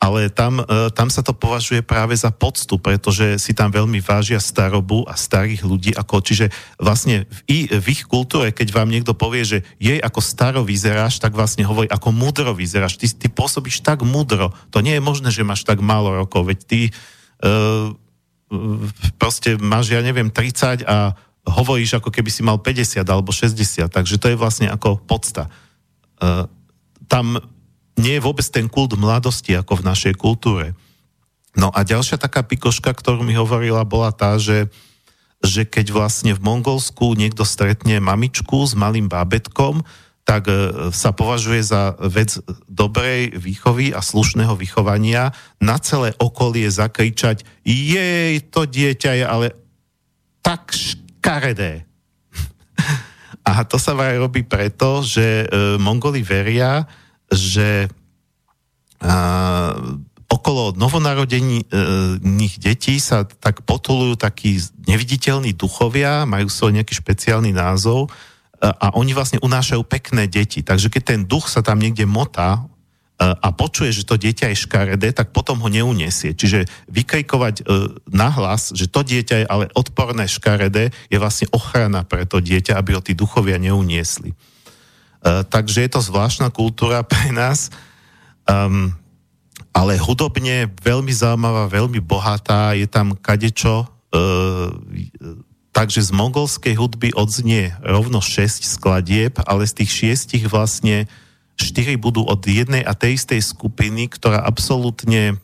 ale tam, e, tam sa to považuje práve za poctu, pretože si tam veľmi vážia starobu a starých ľudí, ako, čiže vlastne v, v ich kultúre, keď vám niekto povie, že jej ako staro vyzeráš, tak vlastne hovorí, ako mudro vyzeráš, ty, ty pôsobíš tak mudro, to nie je možné, že máš tak málo rokov, veď ty uh, proste máš, ja neviem, 30 a hovoríš, ako keby si mal 50 alebo 60, takže to je vlastne ako podsta. Uh, tam nie je vôbec ten kult mladosti ako v našej kultúre. No a ďalšia taká pikoška, ktorú mi hovorila, bola tá, že, že keď vlastne v Mongolsku niekto stretne mamičku s malým bábetkom, tak e, sa považuje za vec dobrej výchovy a slušného vychovania na celé okolie zakričať jej, to dieťa je ale tak škaredé. A to sa vraj robí preto, že e, Mongoli veria, že a, okolo novonarodených detí sa tak potulujú takí neviditeľní duchovia, majú svoj nejaký špeciálny názov a, a oni vlastne unášajú pekné deti. Takže keď ten duch sa tam niekde motá a počuje, že to dieťa je škaredé, tak potom ho neuniesie. Čiže vykrikovať e, nahlas, že to dieťa je ale odporné škaredé, je vlastne ochrana pre to dieťa, aby ho tí duchovia neuniesli. Eh, takže je to zvláštna kultúra pre nás, um, ale hudobne veľmi zaujímavá, veľmi bohatá, je tam kadečo, uh, takže z mongolskej hudby odznie rovno 6 skladieb, ale z tých šiestich vlastne 4 budú od jednej a tej istej skupiny, ktorá absolútne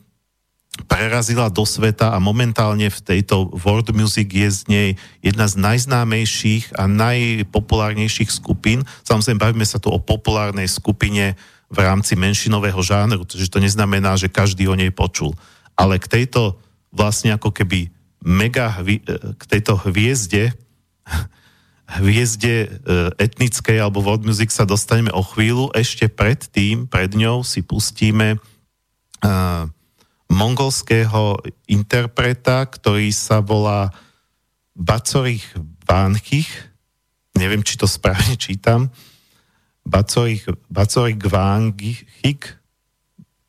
prerazila do sveta a momentálne v tejto world music je z nej jedna z najznámejších a najpopulárnejších skupín. Samozrejme, bavíme sa tu o populárnej skupine v rámci menšinového žánru, takže to neznamená, že každý o nej počul. Ale k tejto vlastne ako keby mega, k tejto hviezde, hviezde e, etnickej alebo world music sa dostaneme o chvíľu. Ešte pred tým, pred ňou si pustíme uh, mongolského interpreta, ktorý sa volá Bacorich Vánchich, neviem, či to správne čítam, Bacorich, Bacorich Vánchik,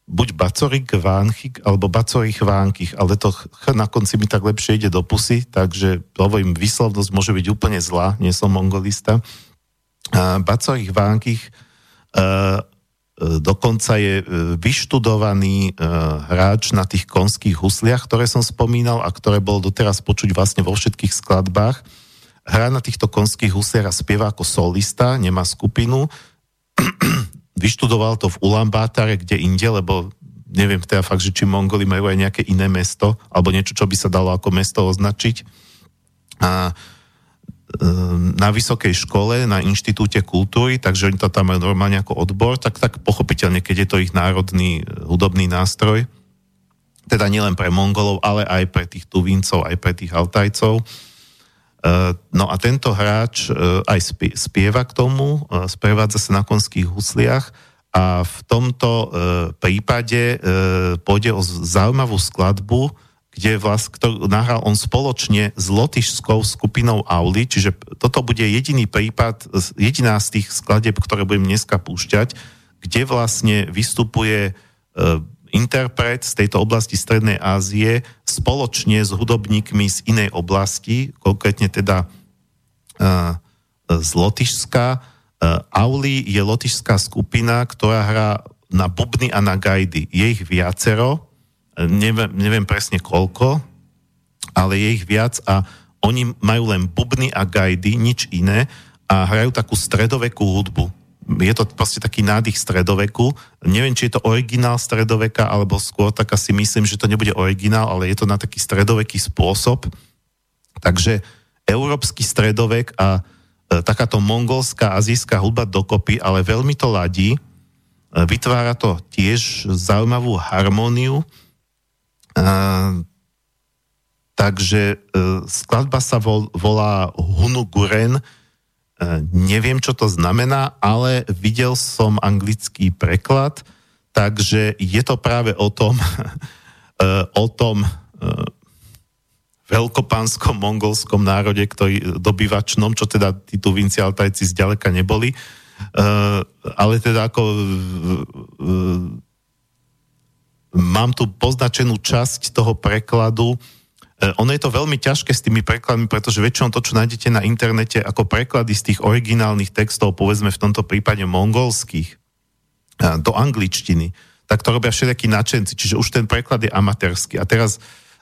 buď Bacorich Vánchik, alebo Bacorich Vánchich, ale to ch na konci mi tak lepšie ide do pusy, takže hovorím, výslovnosť môže byť úplne zlá, nie som mongolista. Uh, Bacorich Vánchich uh, E, dokonca je e, vyštudovaný e, hráč na tých konských husliach, ktoré som spomínal a ktoré bol doteraz počuť vlastne vo všetkých skladbách. Hrá na týchto konských husliach a spieva ako solista, nemá skupinu. Vyštudoval to v Ulambátare, kde inde, lebo neviem teda fakt, že či Mongoli majú aj nejaké iné mesto, alebo niečo, čo by sa dalo ako mesto označiť. A na vysokej škole, na Inštitúte kultúry, takže oni to tam majú normálne ako odbor, tak, tak pochopiteľne, keď je to ich národný eh, hudobný nástroj, teda nielen pre Mongolov, ale aj pre tých Tuvíncov, aj pre tých Altajcov. Ehm, no a tento hráč eh, aj spieva k tomu, eh, sprevádza sa na konských husliach a v tomto prípade pôjde o zaujímavú skladbu, kde vlast, ktorú nahral on spoločne s lotyšskou skupinou Auli, čiže toto bude jediný prípad, jediná z tých skladeb, ktoré budem dneska púšťať, kde vlastne vystupuje e, interpret z tejto oblasti Strednej Ázie spoločne s hudobníkmi z inej oblasti, konkrétne teda e, z Lotyšska. E, Auli je lotyšská skupina, ktorá hrá na bubny a na gajdy. Je ich viacero, neviem, neviem presne koľko, ale je ich viac a oni majú len bubny a gajdy, nič iné a hrajú takú stredovekú hudbu. Je to proste taký nádych stredoveku. Neviem, či je to originál stredoveka, alebo skôr tak asi myslím, že to nebude originál, ale je to na taký stredoveký spôsob. Takže európsky stredovek a e, takáto mongolská, azijská hudba dokopy, ale veľmi to ladí. E, vytvára to tiež zaujímavú harmóniu takže uh, skladba sa vol, volá Hunuguren. neviem, čo to znamená, ale videl som anglický preklad, takže je to práve o tom, o tom veľkopánskom mongolskom národe, ktorý dobyvačnom, čo teda tí tu Altajci zďaleka neboli. Uh, ale teda ako uh, uh, mám tu poznačenú časť toho prekladu. Uh, ono je to veľmi ťažké s tými prekladmi, pretože väčšinou to, čo nájdete na internete ako preklady z tých originálnych textov, povedzme v tomto prípade mongolských, uh, do angličtiny, tak to robia všetky načenci, čiže už ten preklad je amatérsky. A teraz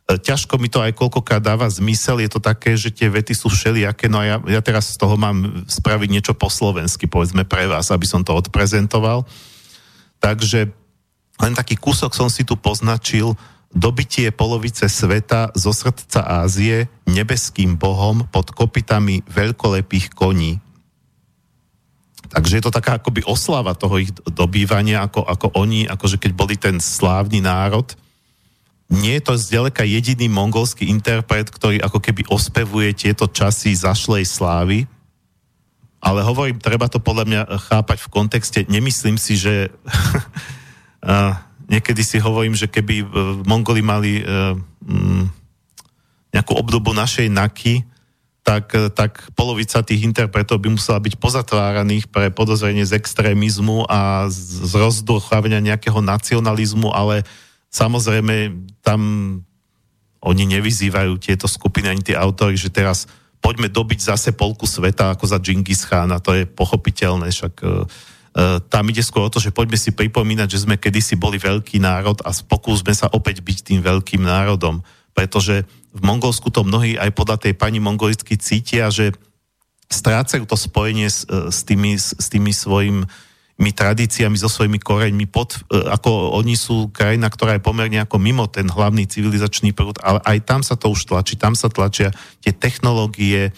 E, ťažko mi to aj koľkokrát dáva zmysel, je to také, že tie vety sú všelijaké, no a ja, ja teraz z toho mám spraviť niečo po slovensky, povedzme pre vás, aby som to odprezentoval. Takže len taký kúsok som si tu poznačil, dobitie polovice sveta zo srdca Ázie nebeským bohom pod kopitami veľkolepých koní. Takže je to taká akoby oslava toho ich dobývania, ako, ako oni, akože keď boli ten slávny národ – nie je to zďaleka jediný mongolský interpret, ktorý ako keby ospevuje tieto časy zašlej slávy, ale hovorím, treba to podľa mňa chápať v kontexte. Nemyslím si, že niekedy si hovorím, že keby e, Mongoli mali uh, nejakú obdobu našej naky, tak, e, tak polovica tých interpretov by musela byť pozatváraných pre podozrenie z extrémizmu a z rozduchávania nejakého nacionalizmu, ale Samozrejme, tam oni nevyzývajú tieto skupiny ani tie autory, že teraz poďme dobiť zase polku sveta ako za Džingis Khan a to je pochopiteľné, však uh, tam ide skôr o to, že poďme si pripomínať, že sme kedysi boli veľký národ a spokúsme sa opäť byť tým veľkým národom, pretože v Mongolsku to mnohí aj podľa tej pani mongolicky cítia, že strácajú to spojenie s, e, s, tými, s tými svojim uh, tradíciami, so svojimi koreňmi, pod, e, ako oni sú krajina, ktorá je pomerne ako mimo ten hlavný civilizačný prúd, ale aj tam sa to už tlačí, tam sa tlačia tie technológie, e,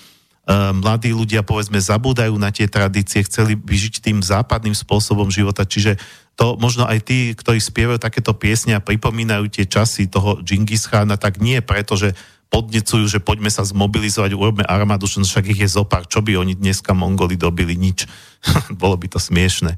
mladí ľudia povedzme zabúdajú na tie tradície, chceli by žiť tým západným spôsobom života, čiže to možno aj tí, ktorí spievajú takéto piesne a pripomínajú tie časy toho Džingis Khana, tak nie preto, že podnecujú, že poďme sa zmobilizovať, urobme armádu, však ich je zopár, čo by oni dneska Mongoli dobili, nič. Bolo by to smiešne.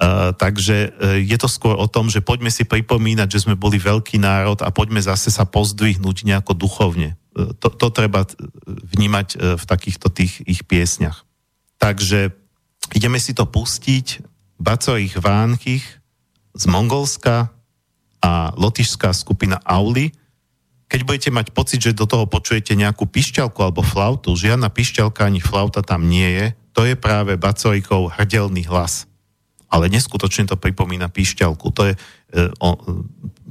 Uh, takže uh, je to skôr o tom, že poďme si pripomínať, že sme boli veľký národ a poďme zase sa pozdvihnúť nejako duchovne. To, to treba vnímať uh, v takýchto tých ich piesňach. Takže ideme si to pustiť. Bacorich Vánchych z Mongolska a lotišská skupina Auli keď budete mať pocit, že do toho počujete nejakú pišťalku alebo flautu, žiadna pišťalka ani flauta tam nie je, to je práve Bacorikov hrdelný hlas. Ale neskutočne to pripomína pišťalku. To je e, o,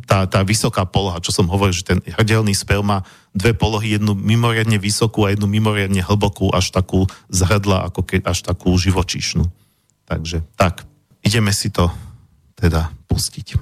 tá, tá vysoká poloha, čo som hovoril, že ten hrdelný spev má dve polohy, jednu mimoriadne vysokú a jednu mimoriadne hlbokú, až takú zhrdla, ako keď až takú živočíšnu. Takže tak, ideme si to teda pustiť.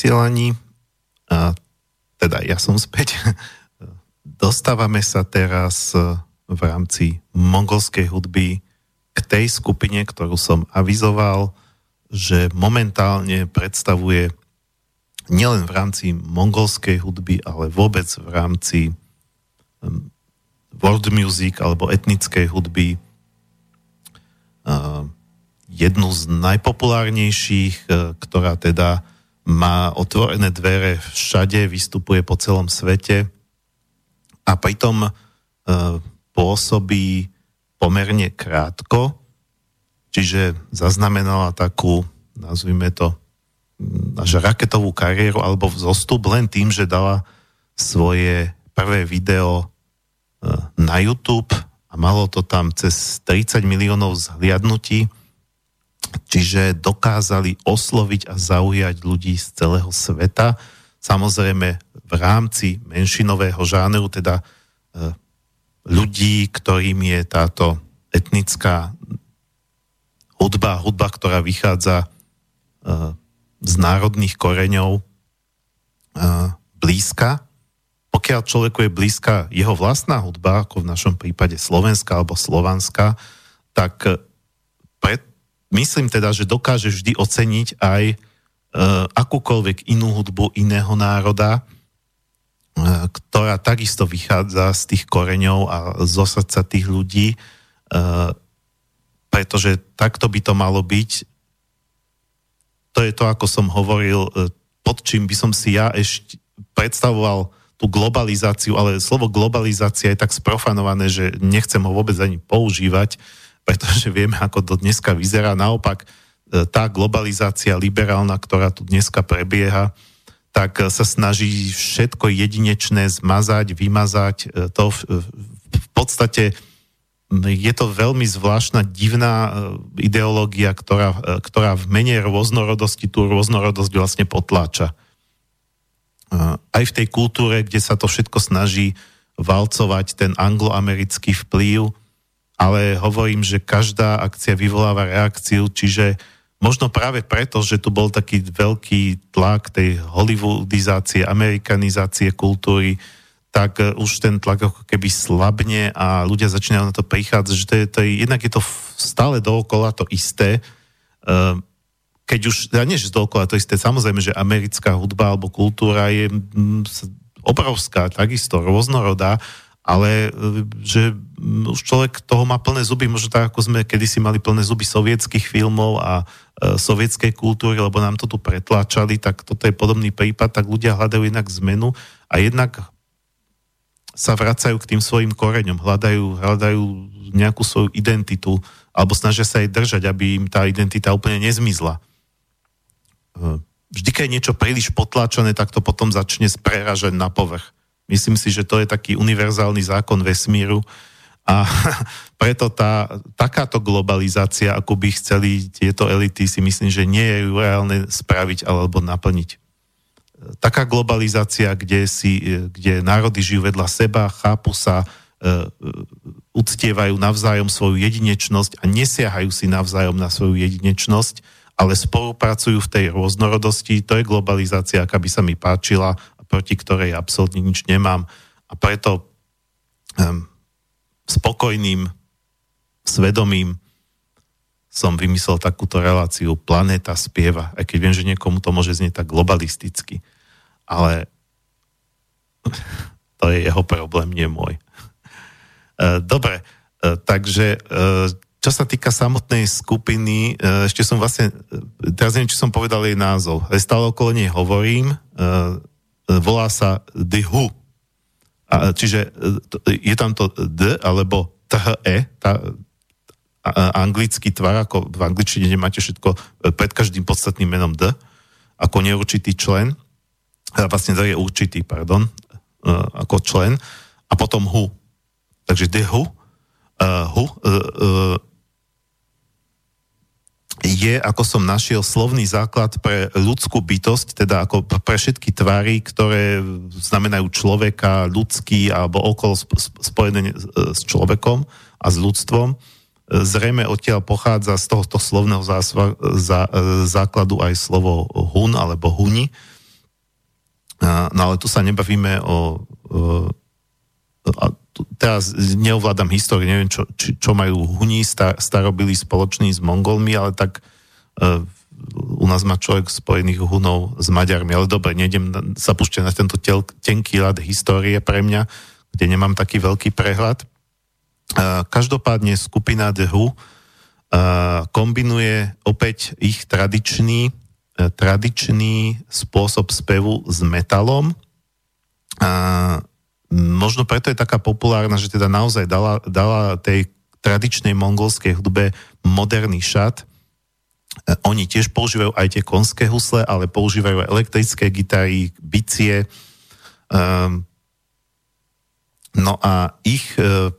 Vysielaní. A teda ja som späť. Dostávame sa teraz v rámci mongolskej hudby k tej skupine, ktorú som avizoval, že momentálne predstavuje nielen v rámci mongolskej hudby, ale vôbec v rámci world music alebo etnickej hudby uh, jednu z najpopulárnejších, uh, ktorá teda má otvorené dvere všade, vystupuje po celom svete a pritom uh, pôsobí pomerne krátko, čiže zaznamenala takú, nazvime to, až raketovú kariéru alebo vzostup len tým, že dala svoje prvé video e, na YouTube a malo to tam cez 30 miliónov zhliadnutí, čiže dokázali osloviť a zaujať ľudí z celého sveta. Samozrejme v rámci menšinového žánru, teda e, ľudí, ktorým je táto etnická hudba, hudba, ktorá vychádza uh, z národných koreňov uh, blízka. Pokiaľ človeku je blízka jeho vlastná hudba, ako v našom prípade slovenská alebo slovanská, tak pred, myslím teda, že dokáže vždy oceniť aj uh, akúkoľvek inú hudbu iného národa, ktorá takisto vychádza z tých koreňov a zo srdca tých ľudí, pretože takto by to malo byť. To je to, ako som hovoril, e, pod čím by som si ja ešte predstavoval tú globalizáciu, ale slovo globalizácia je tak sprofanované, že nechcem ho vôbec ani používať, pretože vieme, ako to dneska vyzerá. Naopak, e, tá globalizácia liberálna, ktorá tu dneska prebieha, tak sa snaží všetko jedinečné zmazať, vymazať. E, to v, v podstate je to veľmi zvláštna, divná e, ideológia, ktorá, e, ktorá v mene rôznorodosti tú rôznorodosť vlastne potláča. Aj v tej kultúre, kde sa to všetko snaží valcovať ten angloamerický vplyv, ale hovorím, že každá akcia vyvoláva reakciu, čiže Možno práve preto, že tu bol taký veľký tlak tej hollywoodizácie, amerikanizácie kultúry, tak e, už ten tlak ako keby slabne a ľudia začínajú na to prichádzať, že to je, to je, jednak je to stále dookola to isté, e, keď už, ja nie, že dookola to isté, samozrejme, že americká hudba alebo kultúra je obrovská, takisto rôznorodá, ale e, že už človek toho má plné zuby, možno tak, ako sme kedysi mali plné zuby sovietských filmov a e, sovietskej kultúry, lebo nám to tu pretláčali, tak toto je podobný prípad, tak ľudia hľadajú jednak zmenu a jednak sa vracajú k tým svojim koreňom, hľadajú, hľadajú nejakú svoju identitu alebo snažia sa aj držať, aby im tá identita úplne nezmizla. E, vždy, keď je niečo príliš potláčané, tak to potom začne spreražať na povrch. Myslím si, že to je taký univerzálny zákon vesmíru a preto tá, takáto globalizácia, ako by chceli tieto elity, si myslím, že nie je reálne spraviť alebo naplniť. Taká globalizácia, kde, si, kde národy žijú vedľa seba, chápu sa, uh, uctievajú navzájom svoju jedinečnosť a nesiahajú si navzájom na svoju jedinečnosť, ale spolupracujú v tej rôznorodosti. To je globalizácia, aká by sa mi páčila proti ktorej absolútne nič nemám. A preto um, spokojným svedomím som vymyslel takúto reláciu Planéta spieva, aj keď viem, že niekomu to môže znieť tak globalisticky. Ale to je jeho problém, nie môj. E, dobre, e, takže e, čo sa týka samotnej skupiny, ešte som vlastne, teraz neviem, či som povedal jej názov, stále okolo nej hovorím, volá sa Who. A, čiže e, je tam to D alebo THE, tá, anglický tvar, ako v angličtine nemáte všetko e, pred každým podstatným menom D, ako neurčitý člen, vlastne je určitý, pardon, e, ako člen, a potom Who. Takže uh, uh, je, ako som našiel, slovný základ pre ľudskú bytosť, teda ako pre všetky tvary, ktoré znamenajú človeka, ľudský alebo okolo spojené s človekom a s ľudstvom. Zrejme odtiaľ pochádza z tohoto slovného zásva, za, základu aj slovo hun alebo huni. No ale tu sa nebavíme o... o teraz neovládam históriu, neviem, čo, či, čo majú huni star, starobili spoločný s Mongolmi, ale tak u nás má človek spojených hunov s Maďarmi, ale dobre, nejdem sa púšťať na tento tel, tenký ľad histórie pre mňa, kde nemám taký veľký prehľad. Každopádne skupina The Who kombinuje opäť ich tradičný, e, tradičný spôsob spevu s metalom. Možno preto je taká populárna, že teda naozaj dala, dala tej tradičnej mongolskej hudbe moderný šat. E, oni tiež používajú aj tie konské husle, ale používajú aj elektrické gitary, bicie. Um, no a ich uh,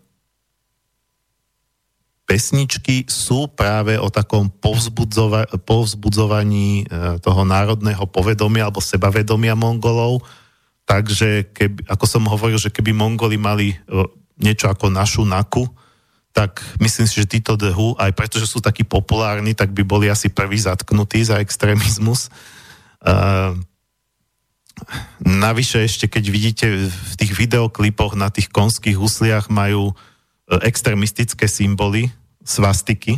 pesničky sú práve o takom povzbudzova- povzbudzovaní uh, toho národného povedomia alebo sebavedomia Mongolov. Takže, keby, ako som hovoril, že keby Mongoli mali uh, niečo ako našu naku, tak myslím si, že títo Who, aj pretože sú takí populárni, tak by boli asi prví zatknutí za extrémizmus. Uh, navyše ešte, keď vidíte v tých videoklipoch na tých konských husliach majú extrémistické symboly, svastiky,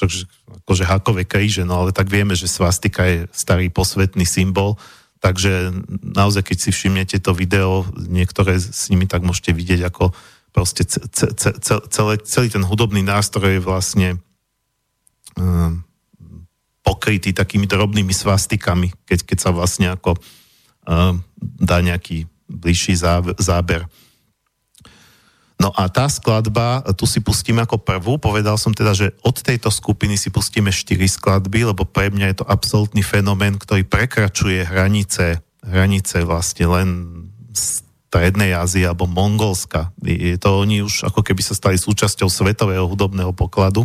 takže akože hákové kríže, no ale tak vieme, že svastika je starý posvetný symbol, takže naozaj, keď si všimnete to video, niektoré s nimi, tak môžete vidieť, ako proste celý, celý ten hudobný nástroj je vlastne um, pokrytý takými drobnými svastikami, keď, keď sa vlastne ako um, dá nejaký bližší záber. No a tá skladba, tu si pustíme ako prvú, povedal som teda, že od tejto skupiny si pustíme štyri skladby, lebo pre mňa je to absolútny fenomén, ktorý prekračuje hranice, hranice vlastne len Strednej Ázie alebo Mongolska. Je to oni už ako keby sa stali súčasťou svetového hudobného pokladu.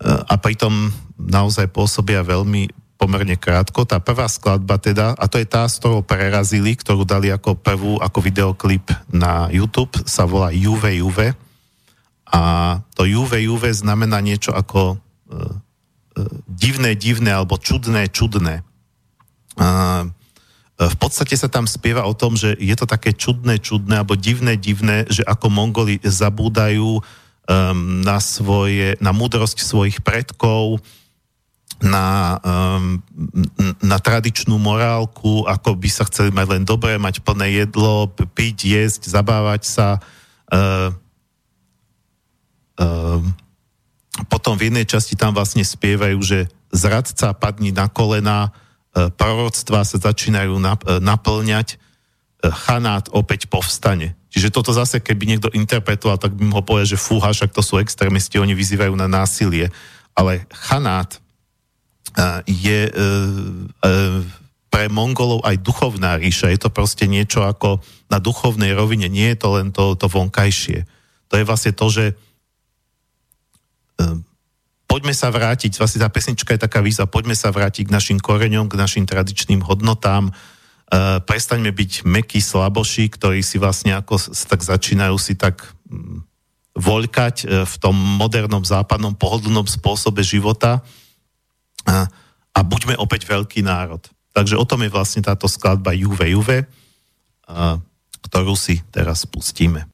A pritom naozaj pôsobia veľmi pomerne krátko. Tá prvá skladba teda, a to je tá, s ktorou prerazili, ktorú dali ako prvú, ako videoklip na YouTube, sa volá Juve Juve. A to Juve Juve znamená niečo ako uh, uh, divné, divné alebo čudné, čudné. Uh, v podstate sa tam spieva o tom, že je to také čudné, čudné alebo divné, divné, že ako Mongoli zabúdajú um, na, svoje, na múdrosť svojich predkov, na, um, na tradičnú morálku, ako by sa chceli mať len dobré, mať plné jedlo, piť, jesť, zabávať sa. Uh, uh, potom v jednej časti tam vlastne spievajú, že zradca padni na kolena, proroctvá sa začínajú e, naplňať, e, chanát opäť povstane. Čiže toto zase, keby niekto interpretoval, tak by mohol povedať, že fúha, však to sú extrémisti, oni vyzývajú na násilie. Ale chanát je pre Mongolov aj duchovná ríša. Je to proste niečo ako na duchovnej rovine. Nie je to len to, to vonkajšie. To je vlastne to, že poďme sa vrátiť, vlastne tá pesnička je taká výzva, poďme sa vrátiť k našim koreňom, k našim tradičným hodnotám, prestaňme byť mekí slaboši, ktorí si vlastne ako tak začínajú si tak um, voľkať v tom modernom západnom pohodlnom spôsobe života uh, a buďme opäť veľký národ. Takže o tom je vlastne táto skladba Juve Juve, uh, ktorú si teraz pustíme.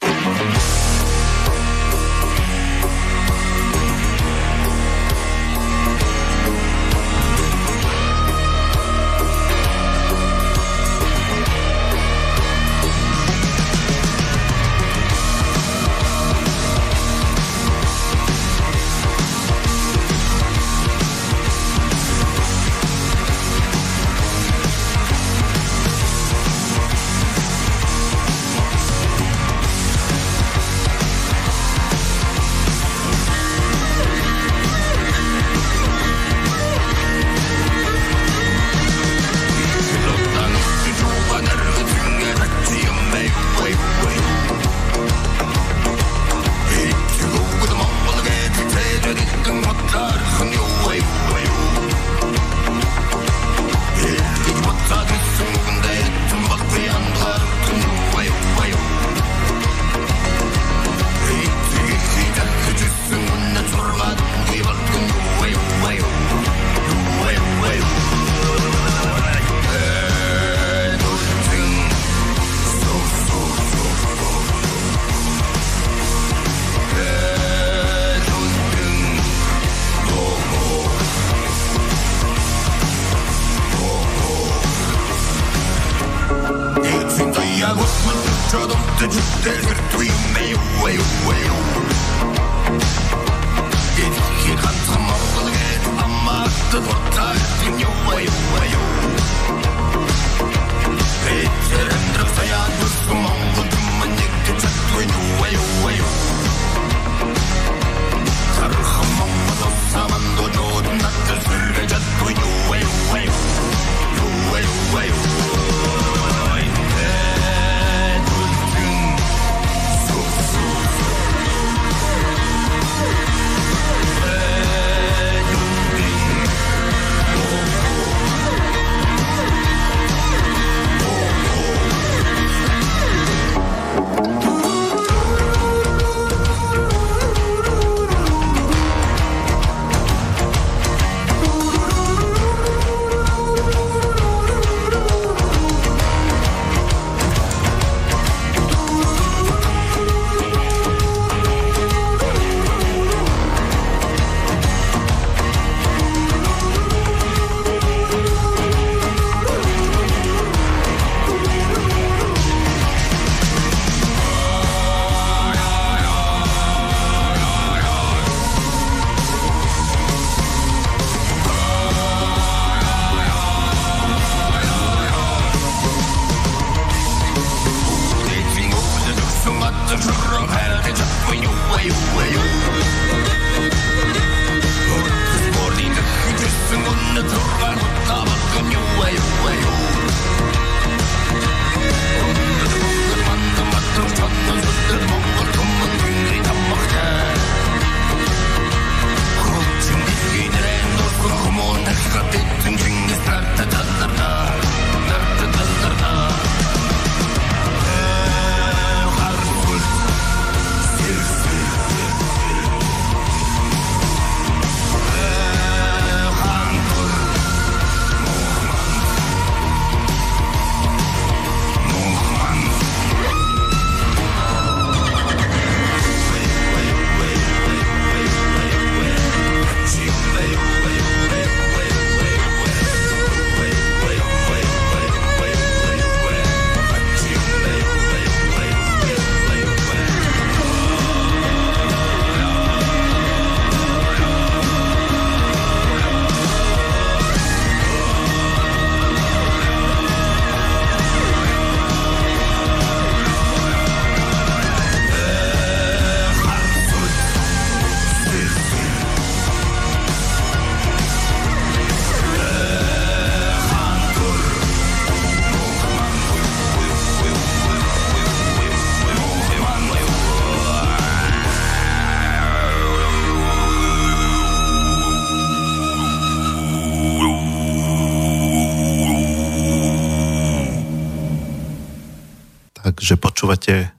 Počúvate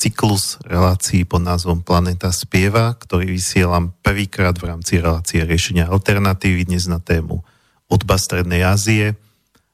cyklus relácií pod názvom Planeta spieva, ktorý vysielam prvýkrát v rámci relácie riešenia alternatívy dnes na tému odba Strednej Ázie.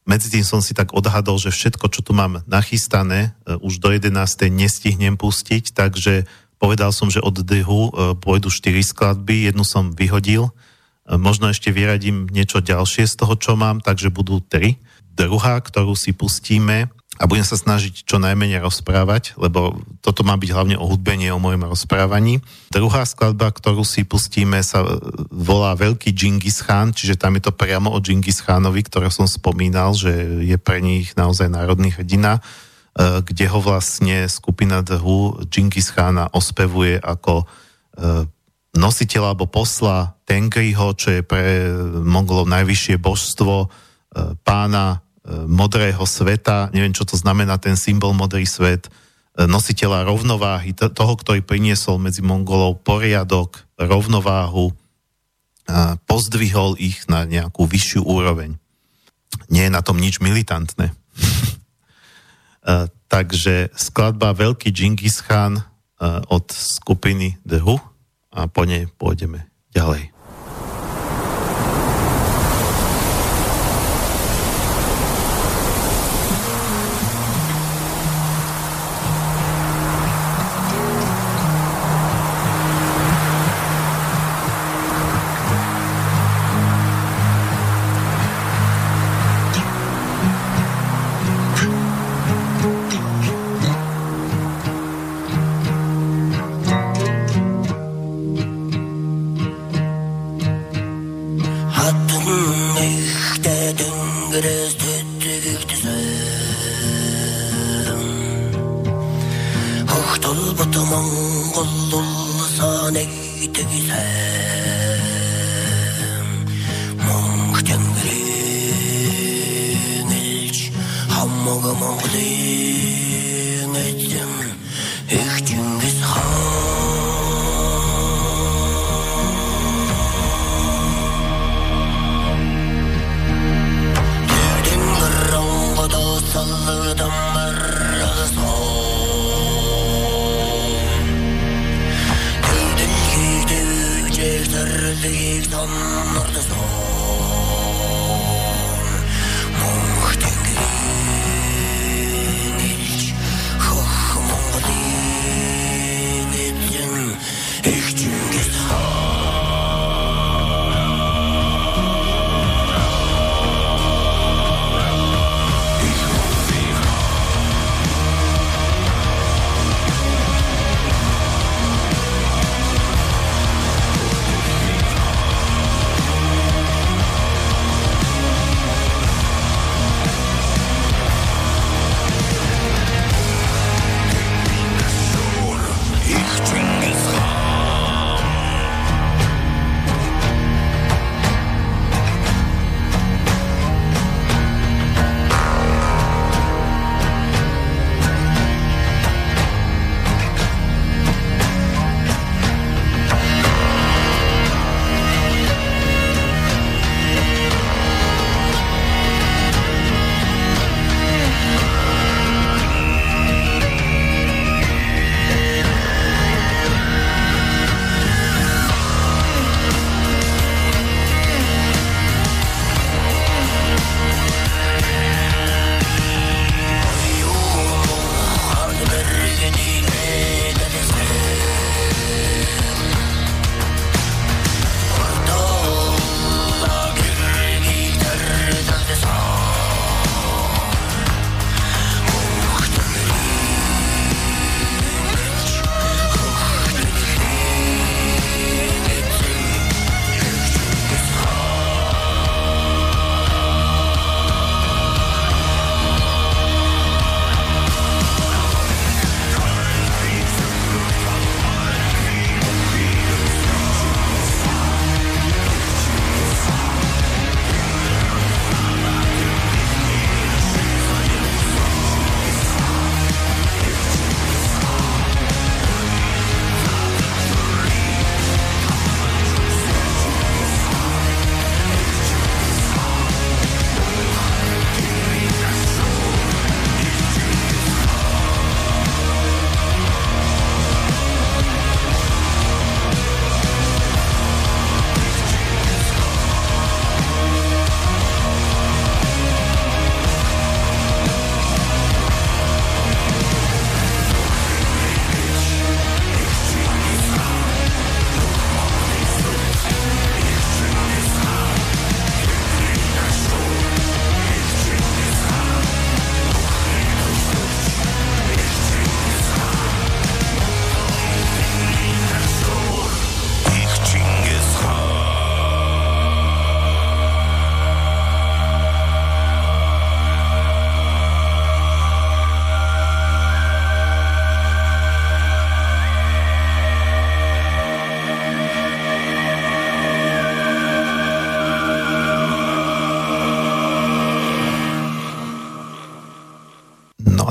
Medzi tým som si tak odhadol, že všetko, čo tu mám nachystané, e, už do 11. nestihnem pustiť, takže povedal som, že od dhu e, pôjdu 4 skladby, jednu som vyhodil, e, možno ešte vyradím niečo ďalšie z toho, čo mám, takže budú 3. Druhá, ktorú si pustíme, a budem sa snažiť čo najmenej rozprávať, lebo toto má byť hlavne o hudbenie, o mojom rozprávaní. Druhá skladba, ktorú si pustíme, sa volá Veľký Džingis Khan, čiže tam je to priamo o Džingis Khanovi, ktoré som spomínal, že je pre nich naozaj národný hrdina, e, kde ho vlastne skupina The Who Džingis Khana ospevuje ako e, nositeľa alebo posla Tengriho, čo je pre Mongolov najvyššie božstvo, e, pána modrého sveta, neviem, čo to znamená ten symbol modrý svet, e, nositeľa rovnováhy, toho, ktorý priniesol medzi Mongolov poriadok, rovnováhu, pozdvihol ich na nejakú vyššiu úroveň. Nie je na tom nič militantné. E, takže skladba Veľký Džingis Khan e, od skupiny The Who a po nej pôjdeme ďalej.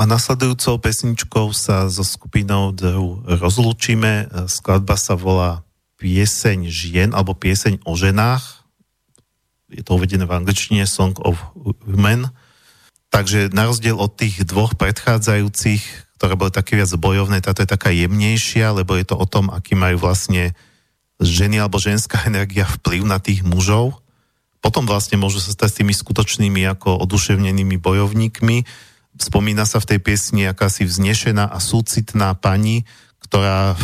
A nasledujúcou pesničkou sa so skupinou The rozlúčime. Skladba sa volá Pieseň žien alebo Pieseň o ženách. Je to uvedené v angličtine Song of Women. Takže na rozdiel od tých dvoch predchádzajúcich, ktoré boli také viac bojovné, táto je taká jemnejšia, lebo je to o tom, aký majú vlastne ženy alebo ženská energia vplyv na tých mužov. Potom vlastne môžu sa stať s tými skutočnými ako oduševnenými bojovníkmi spomína sa v tej piesni akási vznešená a súcitná pani, ktorá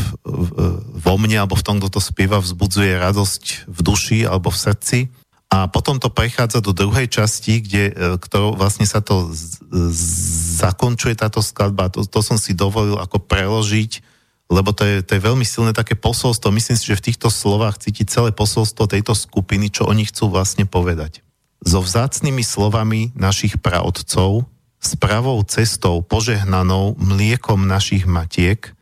vo mne alebo v tom, kto to spieva, vzbudzuje radosť v duši alebo v srdci. A potom to prechádza do druhej časti, kde, e, ktorou vlastne sa to z, z, zakončuje táto skladba. To, to som si dovolil ako preložiť, lebo to je, to je veľmi silné také posolstvo. Myslím si, že v týchto slovách cíti celé posolstvo tejto skupiny, čo oni chcú vlastne povedať. so vzácnými slovami našich praotcov, s pravou cestou požehnanou mliekom našich matiek,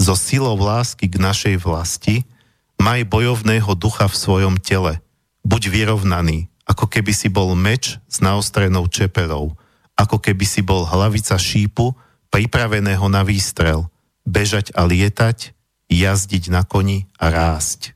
so silou lásky k našej vlasti, maj bojovného ducha v svojom tele. Buď vyrovnaný, ako keby si bol meč s naostrenou čeperou, ako keby si bol hlavica šípu, pripraveného na výstrel, bežať a lietať, jazdiť na koni a rásť.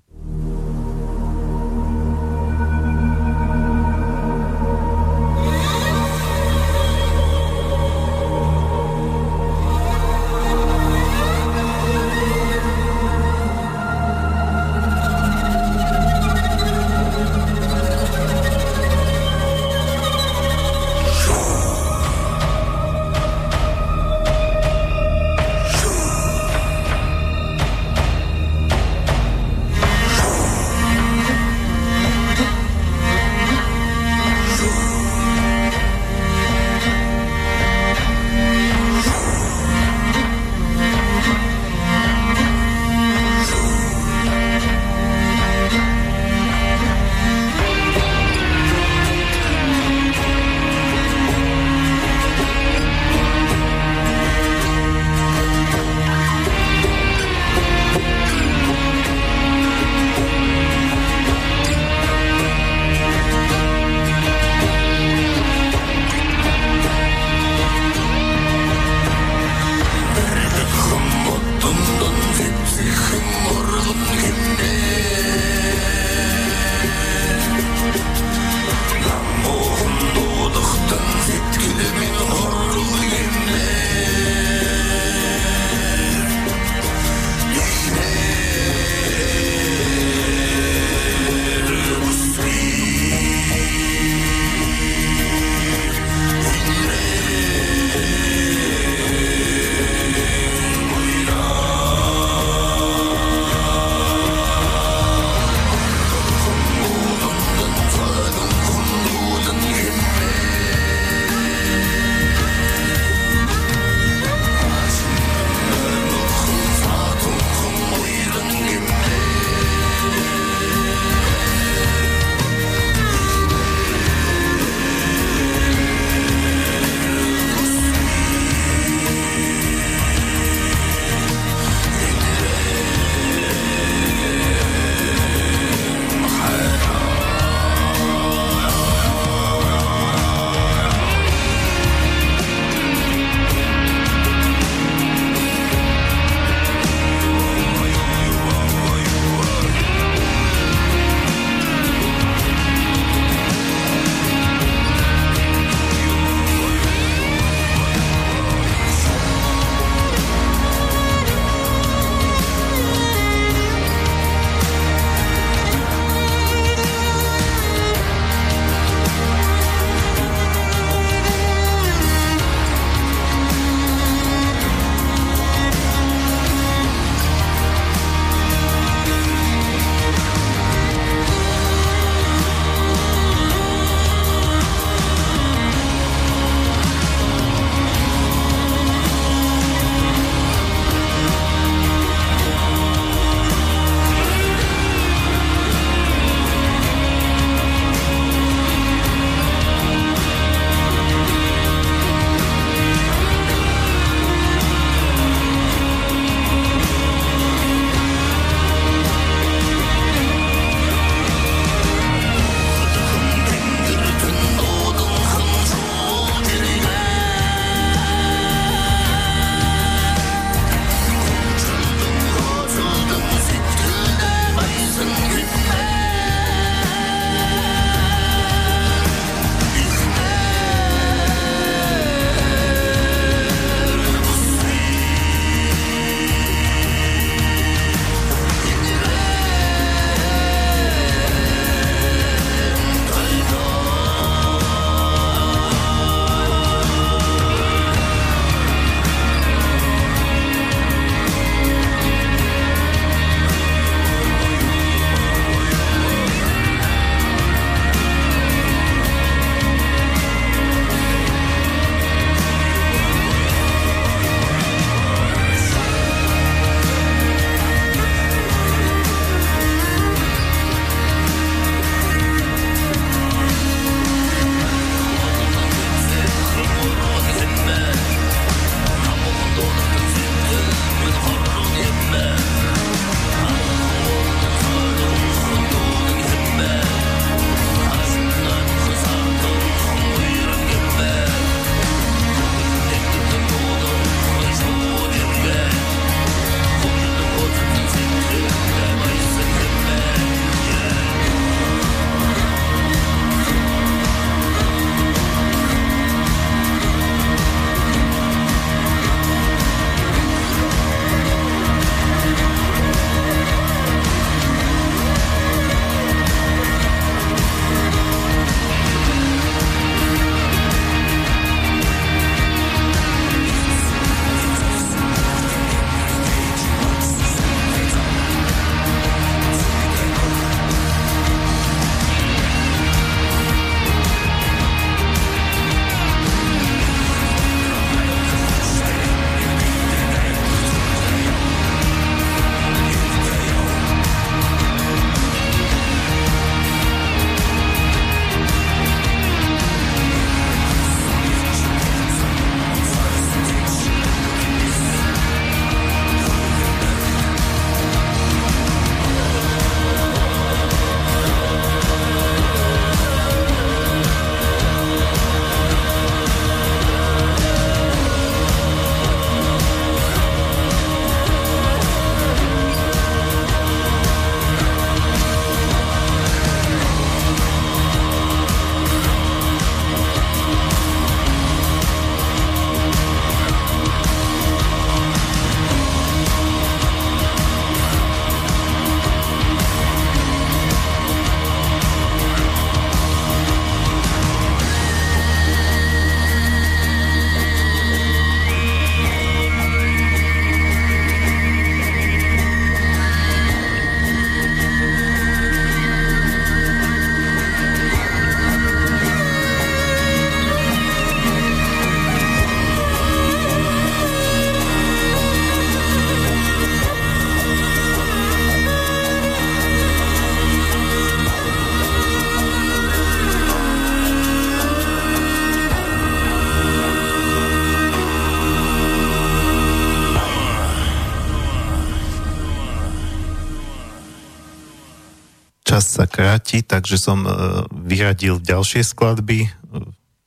Kráti, takže som vyradil ďalšie skladby.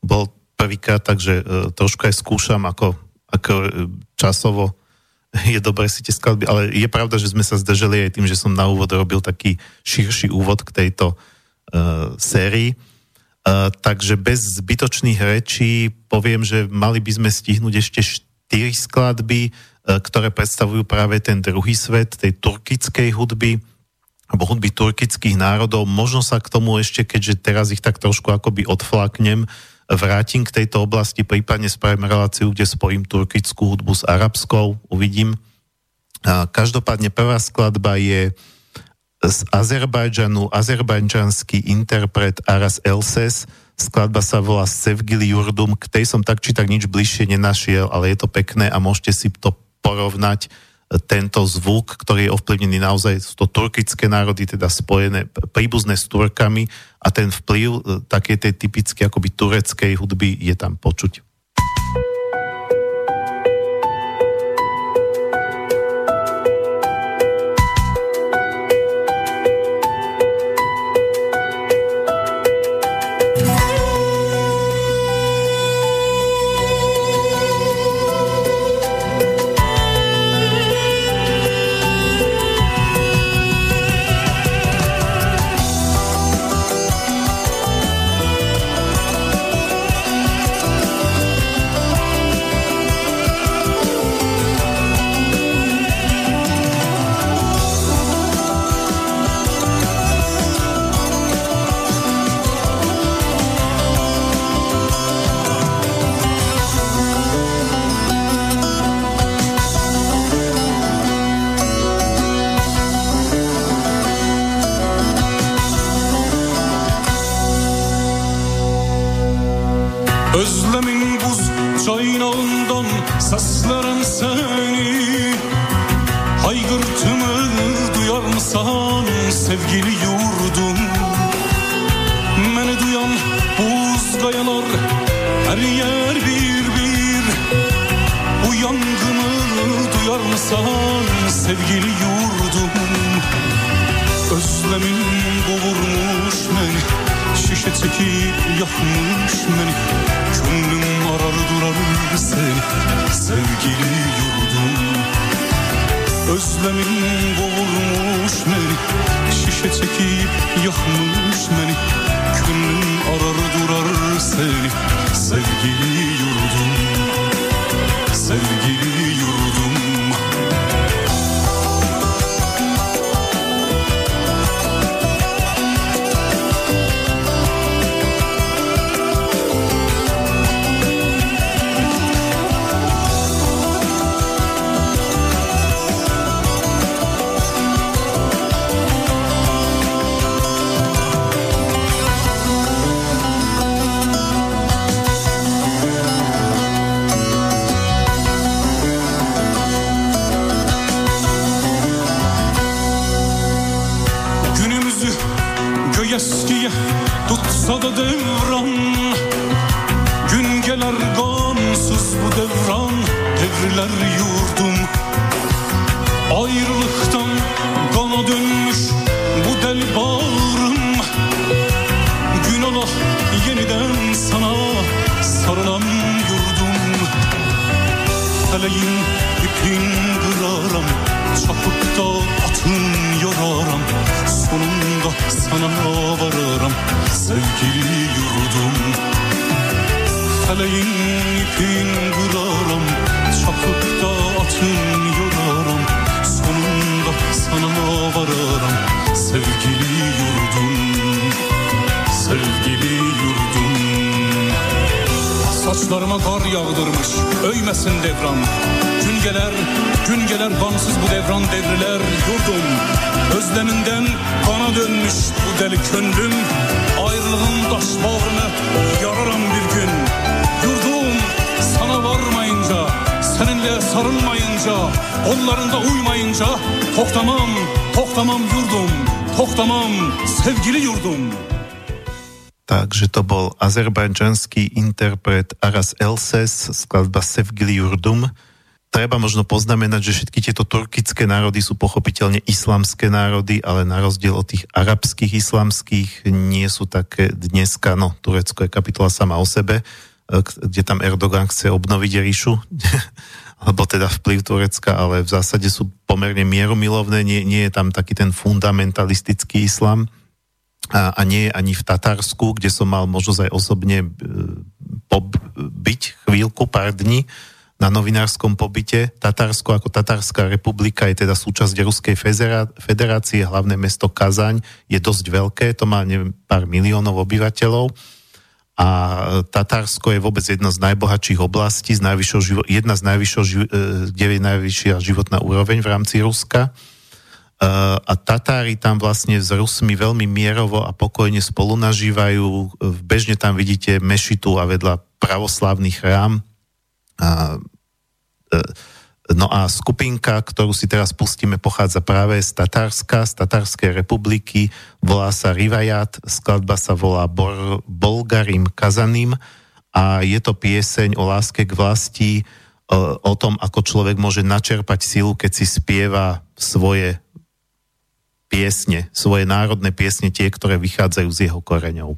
Bol prvýkrát, takže trošku aj skúšam, ako, ako časovo je dobré si tie skladby, ale je pravda, že sme sa zdržali aj tým, že som na úvod robil taký širší úvod k tejto uh, sérii. Uh, takže bez zbytočných rečí poviem, že mali by sme stihnúť ešte štyri skladby, uh, ktoré predstavujú práve ten druhý svet, tej turkickej hudby, alebo hudby turkických národov. Možno sa k tomu ešte, keďže teraz ich tak trošku akoby odflaknem, vrátim k tejto oblasti, prípadne spravím reláciu, kde spojím turkickú hudbu s arabskou, uvidím. Každopádne prvá skladba je z Azerbajdžanu, azerbajdžanský interpret Aras Elses. Skladba sa volá Sevgili Jurdum, k tej som tak či tak nič bližšie nenašiel, ale je to pekné a môžete si to porovnať tento zvuk, ktorý je ovplyvnený naozaj, sú to turkické národy, teda spojené, príbuzné s Turkami a ten vplyv e, také tej typické akoby tureckej hudby je tam počuť. de azerbajdžanský interpret Aras Elses, skladba Sevgili Urdum. treba možno poznamenať, že všetky tieto turkické národy sú pochopiteľne islamské národy, ale na rozdiel od tých arabských islamských nie sú také dneska, no Turecko je kapitola sama o sebe, e, kde tam Erdogan chce obnoviť ríšu, alebo teda vplyv Turecka, ale v zásade sú pomerne mierumilovné, nie, nie je tam taký ten fundamentalistický islam a, a nie ani v Tatarsku, kde som mal možnosť aj osobne e, byť chvíľku, pár dní, na novinárskom pobyte. Tatársko ako Tatárska republika je teda súčasť Ruskej federácie, hlavné mesto Kazaň je dosť veľké, to má neviem, pár miliónov obyvateľov a Tatársko je vôbec jedna z najbohatších oblastí, z najvyššou, jedna z najvyššou, e, kde je najvyššia životná úroveň v rámci Ruska. E, a Tatári tam vlastne s Rusmi veľmi mierovo a pokojne spolu nažívajú. Bežne tam vidíte mešitu a vedľa pravoslavný chrám a, e, no a skupinka, ktorú si teraz pustíme, pochádza práve z Tatárska, z Tatárskej republiky, volá sa Rivajat, skladba sa volá Bor, Bolgarim Kazanim a je to pieseň o láske k vlasti, e, o tom, ako človek môže načerpať silu, keď si spieva svoje piesne, svoje národné piesne, tie, ktoré vychádzajú z jeho koreňov.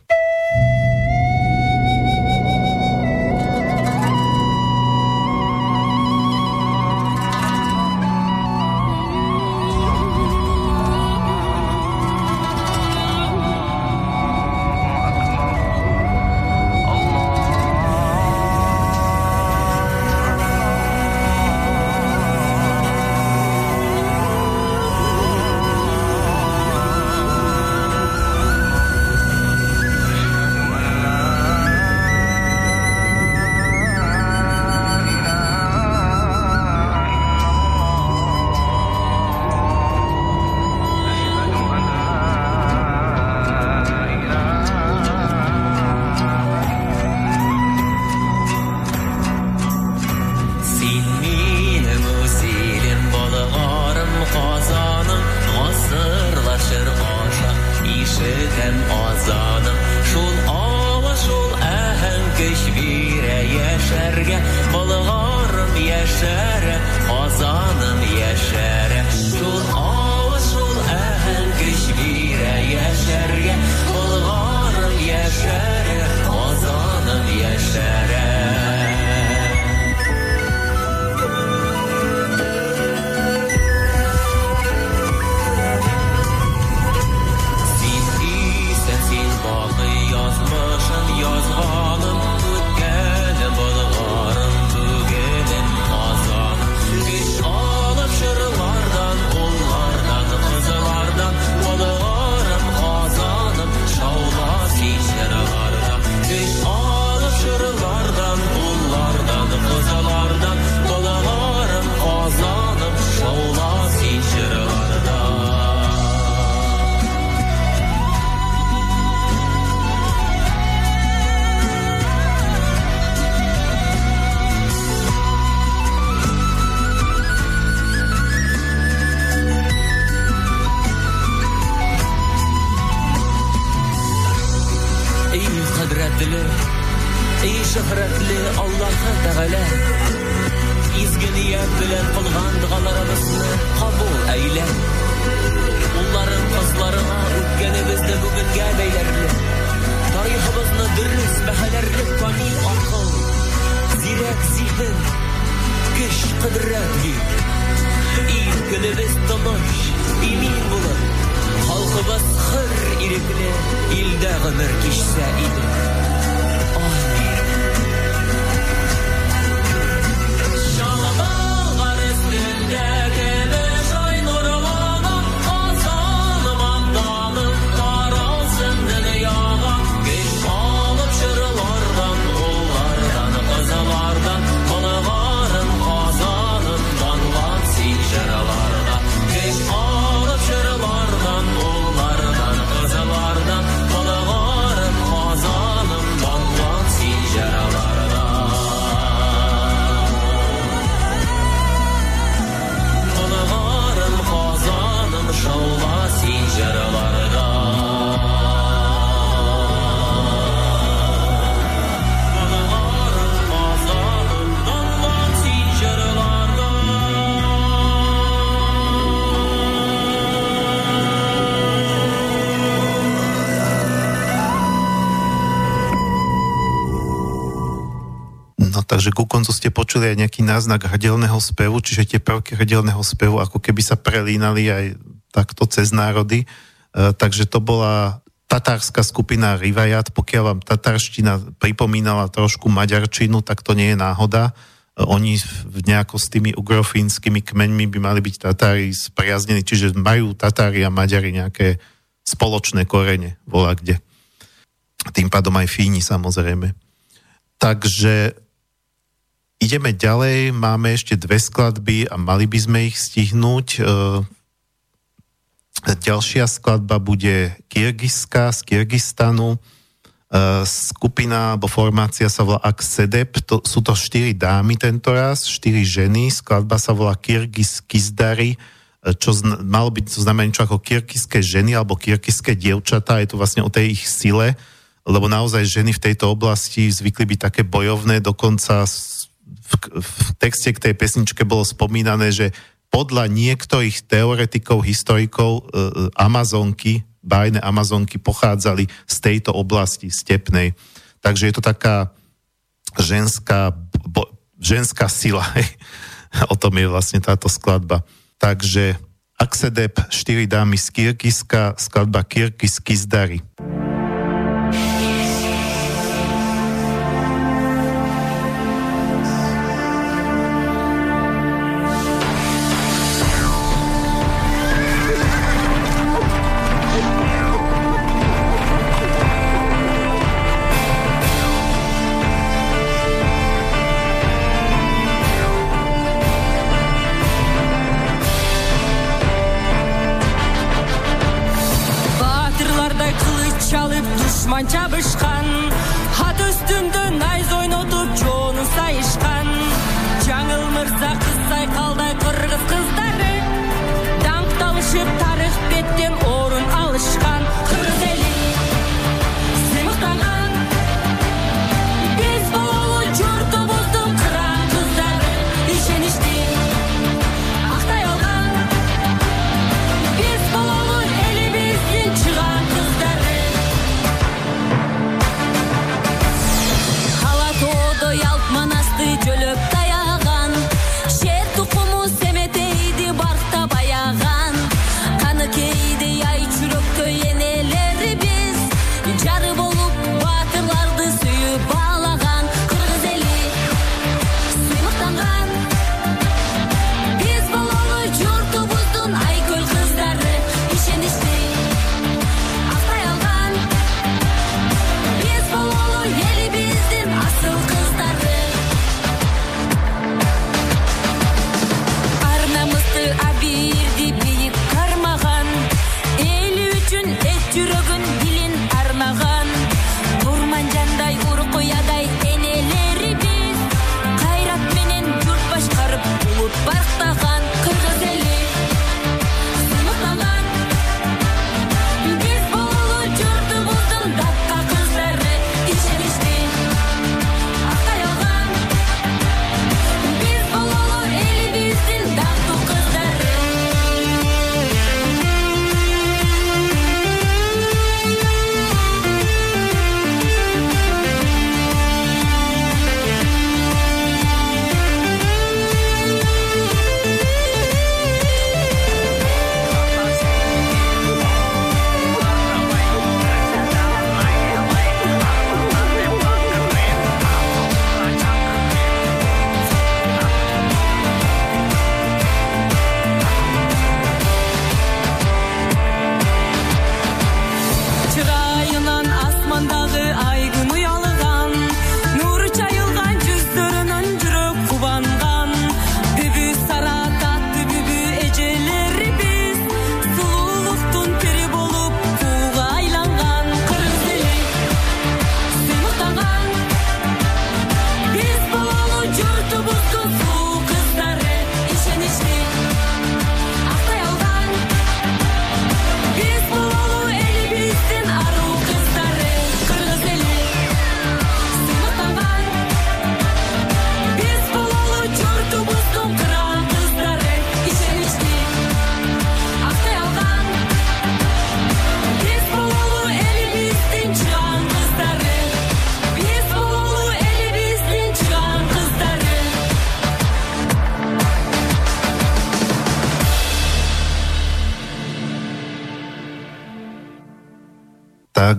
Takže ku koncu ste počuli aj nejaký náznak hrdelného spevu, čiže tie prvky hrdelného spevu ako keby sa prelínali aj takto cez národy. E, takže to bola tatárska skupina Rivajat, pokiaľ vám tatárština pripomínala trošku maďarčinu, tak to nie je náhoda. E, oni nejako s tými ugrofínskymi kmeňmi by mali byť Tatári spriaznení, čiže majú Tatári a Maďari nejaké spoločné korene, volá kde. Tým pádom aj Fíni samozrejme. Takže ideme ďalej, máme ešte dve skladby a mali by sme ich stihnúť. E, ďalšia skladba bude Kyrgyzska z Kyrgyzstanu. E, skupina alebo formácia sa volá Aksedep, to, sú to štyri dámy tento raz, štyri ženy, skladba sa volá Kyrgyz Kizdari, e, čo zna, malo byť, to znamená niečo ako kyrgyzské ženy alebo kyrgyzské dievčatá, je to vlastne o tej ich sile, lebo naozaj ženy v tejto oblasti zvykli byť také bojovné, dokonca v, v texte k tej pesničke bolo spomínané, že podľa niektorých teoretikov, historikov e, e, Amazonky, bájne Amazonky pochádzali z tejto oblasti stepnej. Takže je to taká ženská, bo, ženská sila. o tom je vlastne táto skladba. Takže Aksedep, 4 dámy z Kyrgyzska, skladba Kyrgyz Kizdari.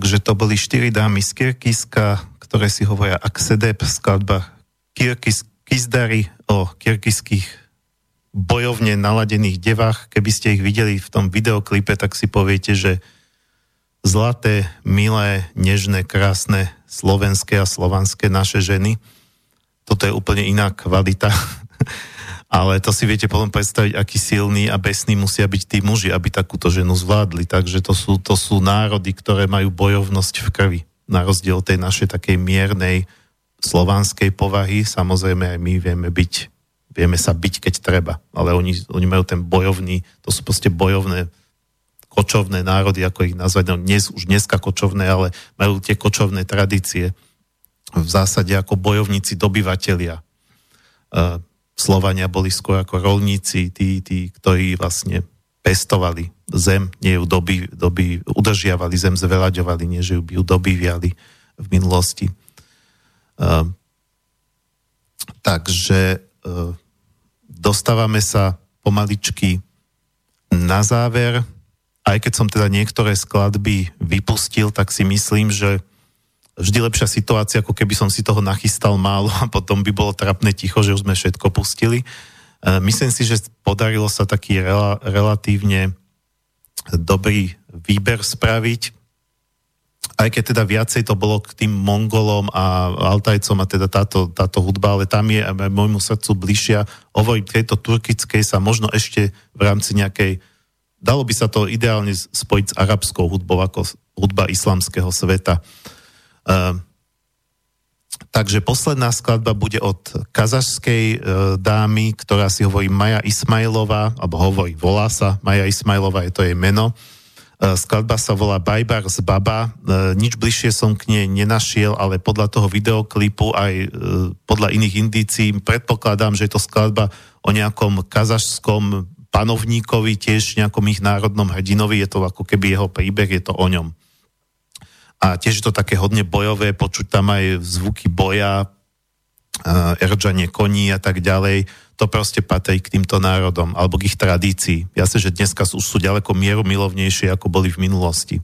Takže to boli štyri dámy z Kirkiska, ktoré si hovoria Aksedep, skladba Kirkis, Kizdari o kirkiských bojovne naladených devách. Keby ste ich videli v tom videoklipe, tak si poviete, že zlaté, milé, nežné, krásne slovenské a slovanské naše ženy. Toto je úplne iná kvalita. Ale to si viete potom predstaviť, aký silný a besný musia byť tí muži, aby takúto ženu zvládli. Takže to sú, to sú národy, ktoré majú bojovnosť v krvi. Na rozdiel tej našej takej miernej slovanskej povahy. Samozrejme aj my vieme byť, vieme sa byť, keď treba. Ale oni, oni majú ten bojovný, to sú proste bojovné kočovné národy, ako ich nazvať, no dnes, už dneska kočovné, ale majú tie kočovné tradície v zásade ako bojovníci, dobyvatelia. Uh, Slovania boli skôr ako rolníci, tí, tí ktorí vlastne pestovali zem, nie ju doby, doby udržiavali zem, zvelaďovali, nie že ju by ju dobýviali v minulosti. Uh, takže uh, dostávame sa pomaličky na záver. Aj keď som teda niektoré skladby vypustil, tak si myslím, že vždy lepšia situácia, ako keby som si toho nachystal málo a potom by bolo trapné ticho, že už sme všetko pustili. E, myslím si, že podarilo sa taký rela, relatívne dobrý výber spraviť, aj keď teda viacej to bolo k tým Mongolom a Altajcom a teda táto, táto hudba, ale tam je môjmu srdcu bližšia. Hovorím, tejto turkickej sa možno ešte v rámci nejakej, dalo by sa to ideálne spojiť s arabskou hudbou ako hudba islamského sveta. Uh, takže posledná skladba bude od kazašskej e, dámy, ktorá si hovorí Maja Ismailová, alebo hovorí, volá sa Maja Ismailová, je to jej meno. E, skladba sa volá Bajbar z Baba. E, nič bližšie som k nej nenašiel, ale podľa toho videoklipu aj podľa iných indícií predpokladám, že je to skladba o nejakom kazašskom panovníkovi, tiež nejakom ich národnom hrdinovi, je to ako keby jeho príbeh, je to o ňom a tiež je to také hodne bojové, počuť tam aj zvuky boja, uh, eržanie koní a tak ďalej. To proste patrí k týmto národom alebo k ich tradícii. Ja si, že dneska sú, sú ďaleko mieru milovnejšie, ako boli v minulosti.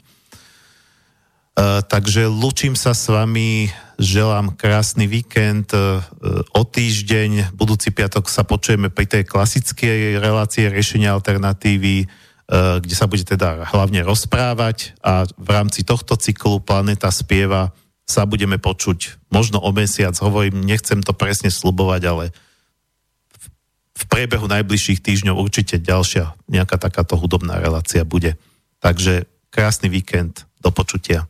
Uh, takže lučím sa s vami, želám krásny víkend, uh, o týždeň, budúci piatok sa počujeme pri tej klasickej relácie riešenia alternatívy, kde sa bude teda hlavne rozprávať a v rámci tohto cyklu Planeta spieva sa budeme počuť možno o mesiac, hovorím, nechcem to presne slubovať, ale v priebehu najbližších týždňov určite ďalšia nejaká takáto hudobná relácia bude. Takže krásny víkend, do počutia.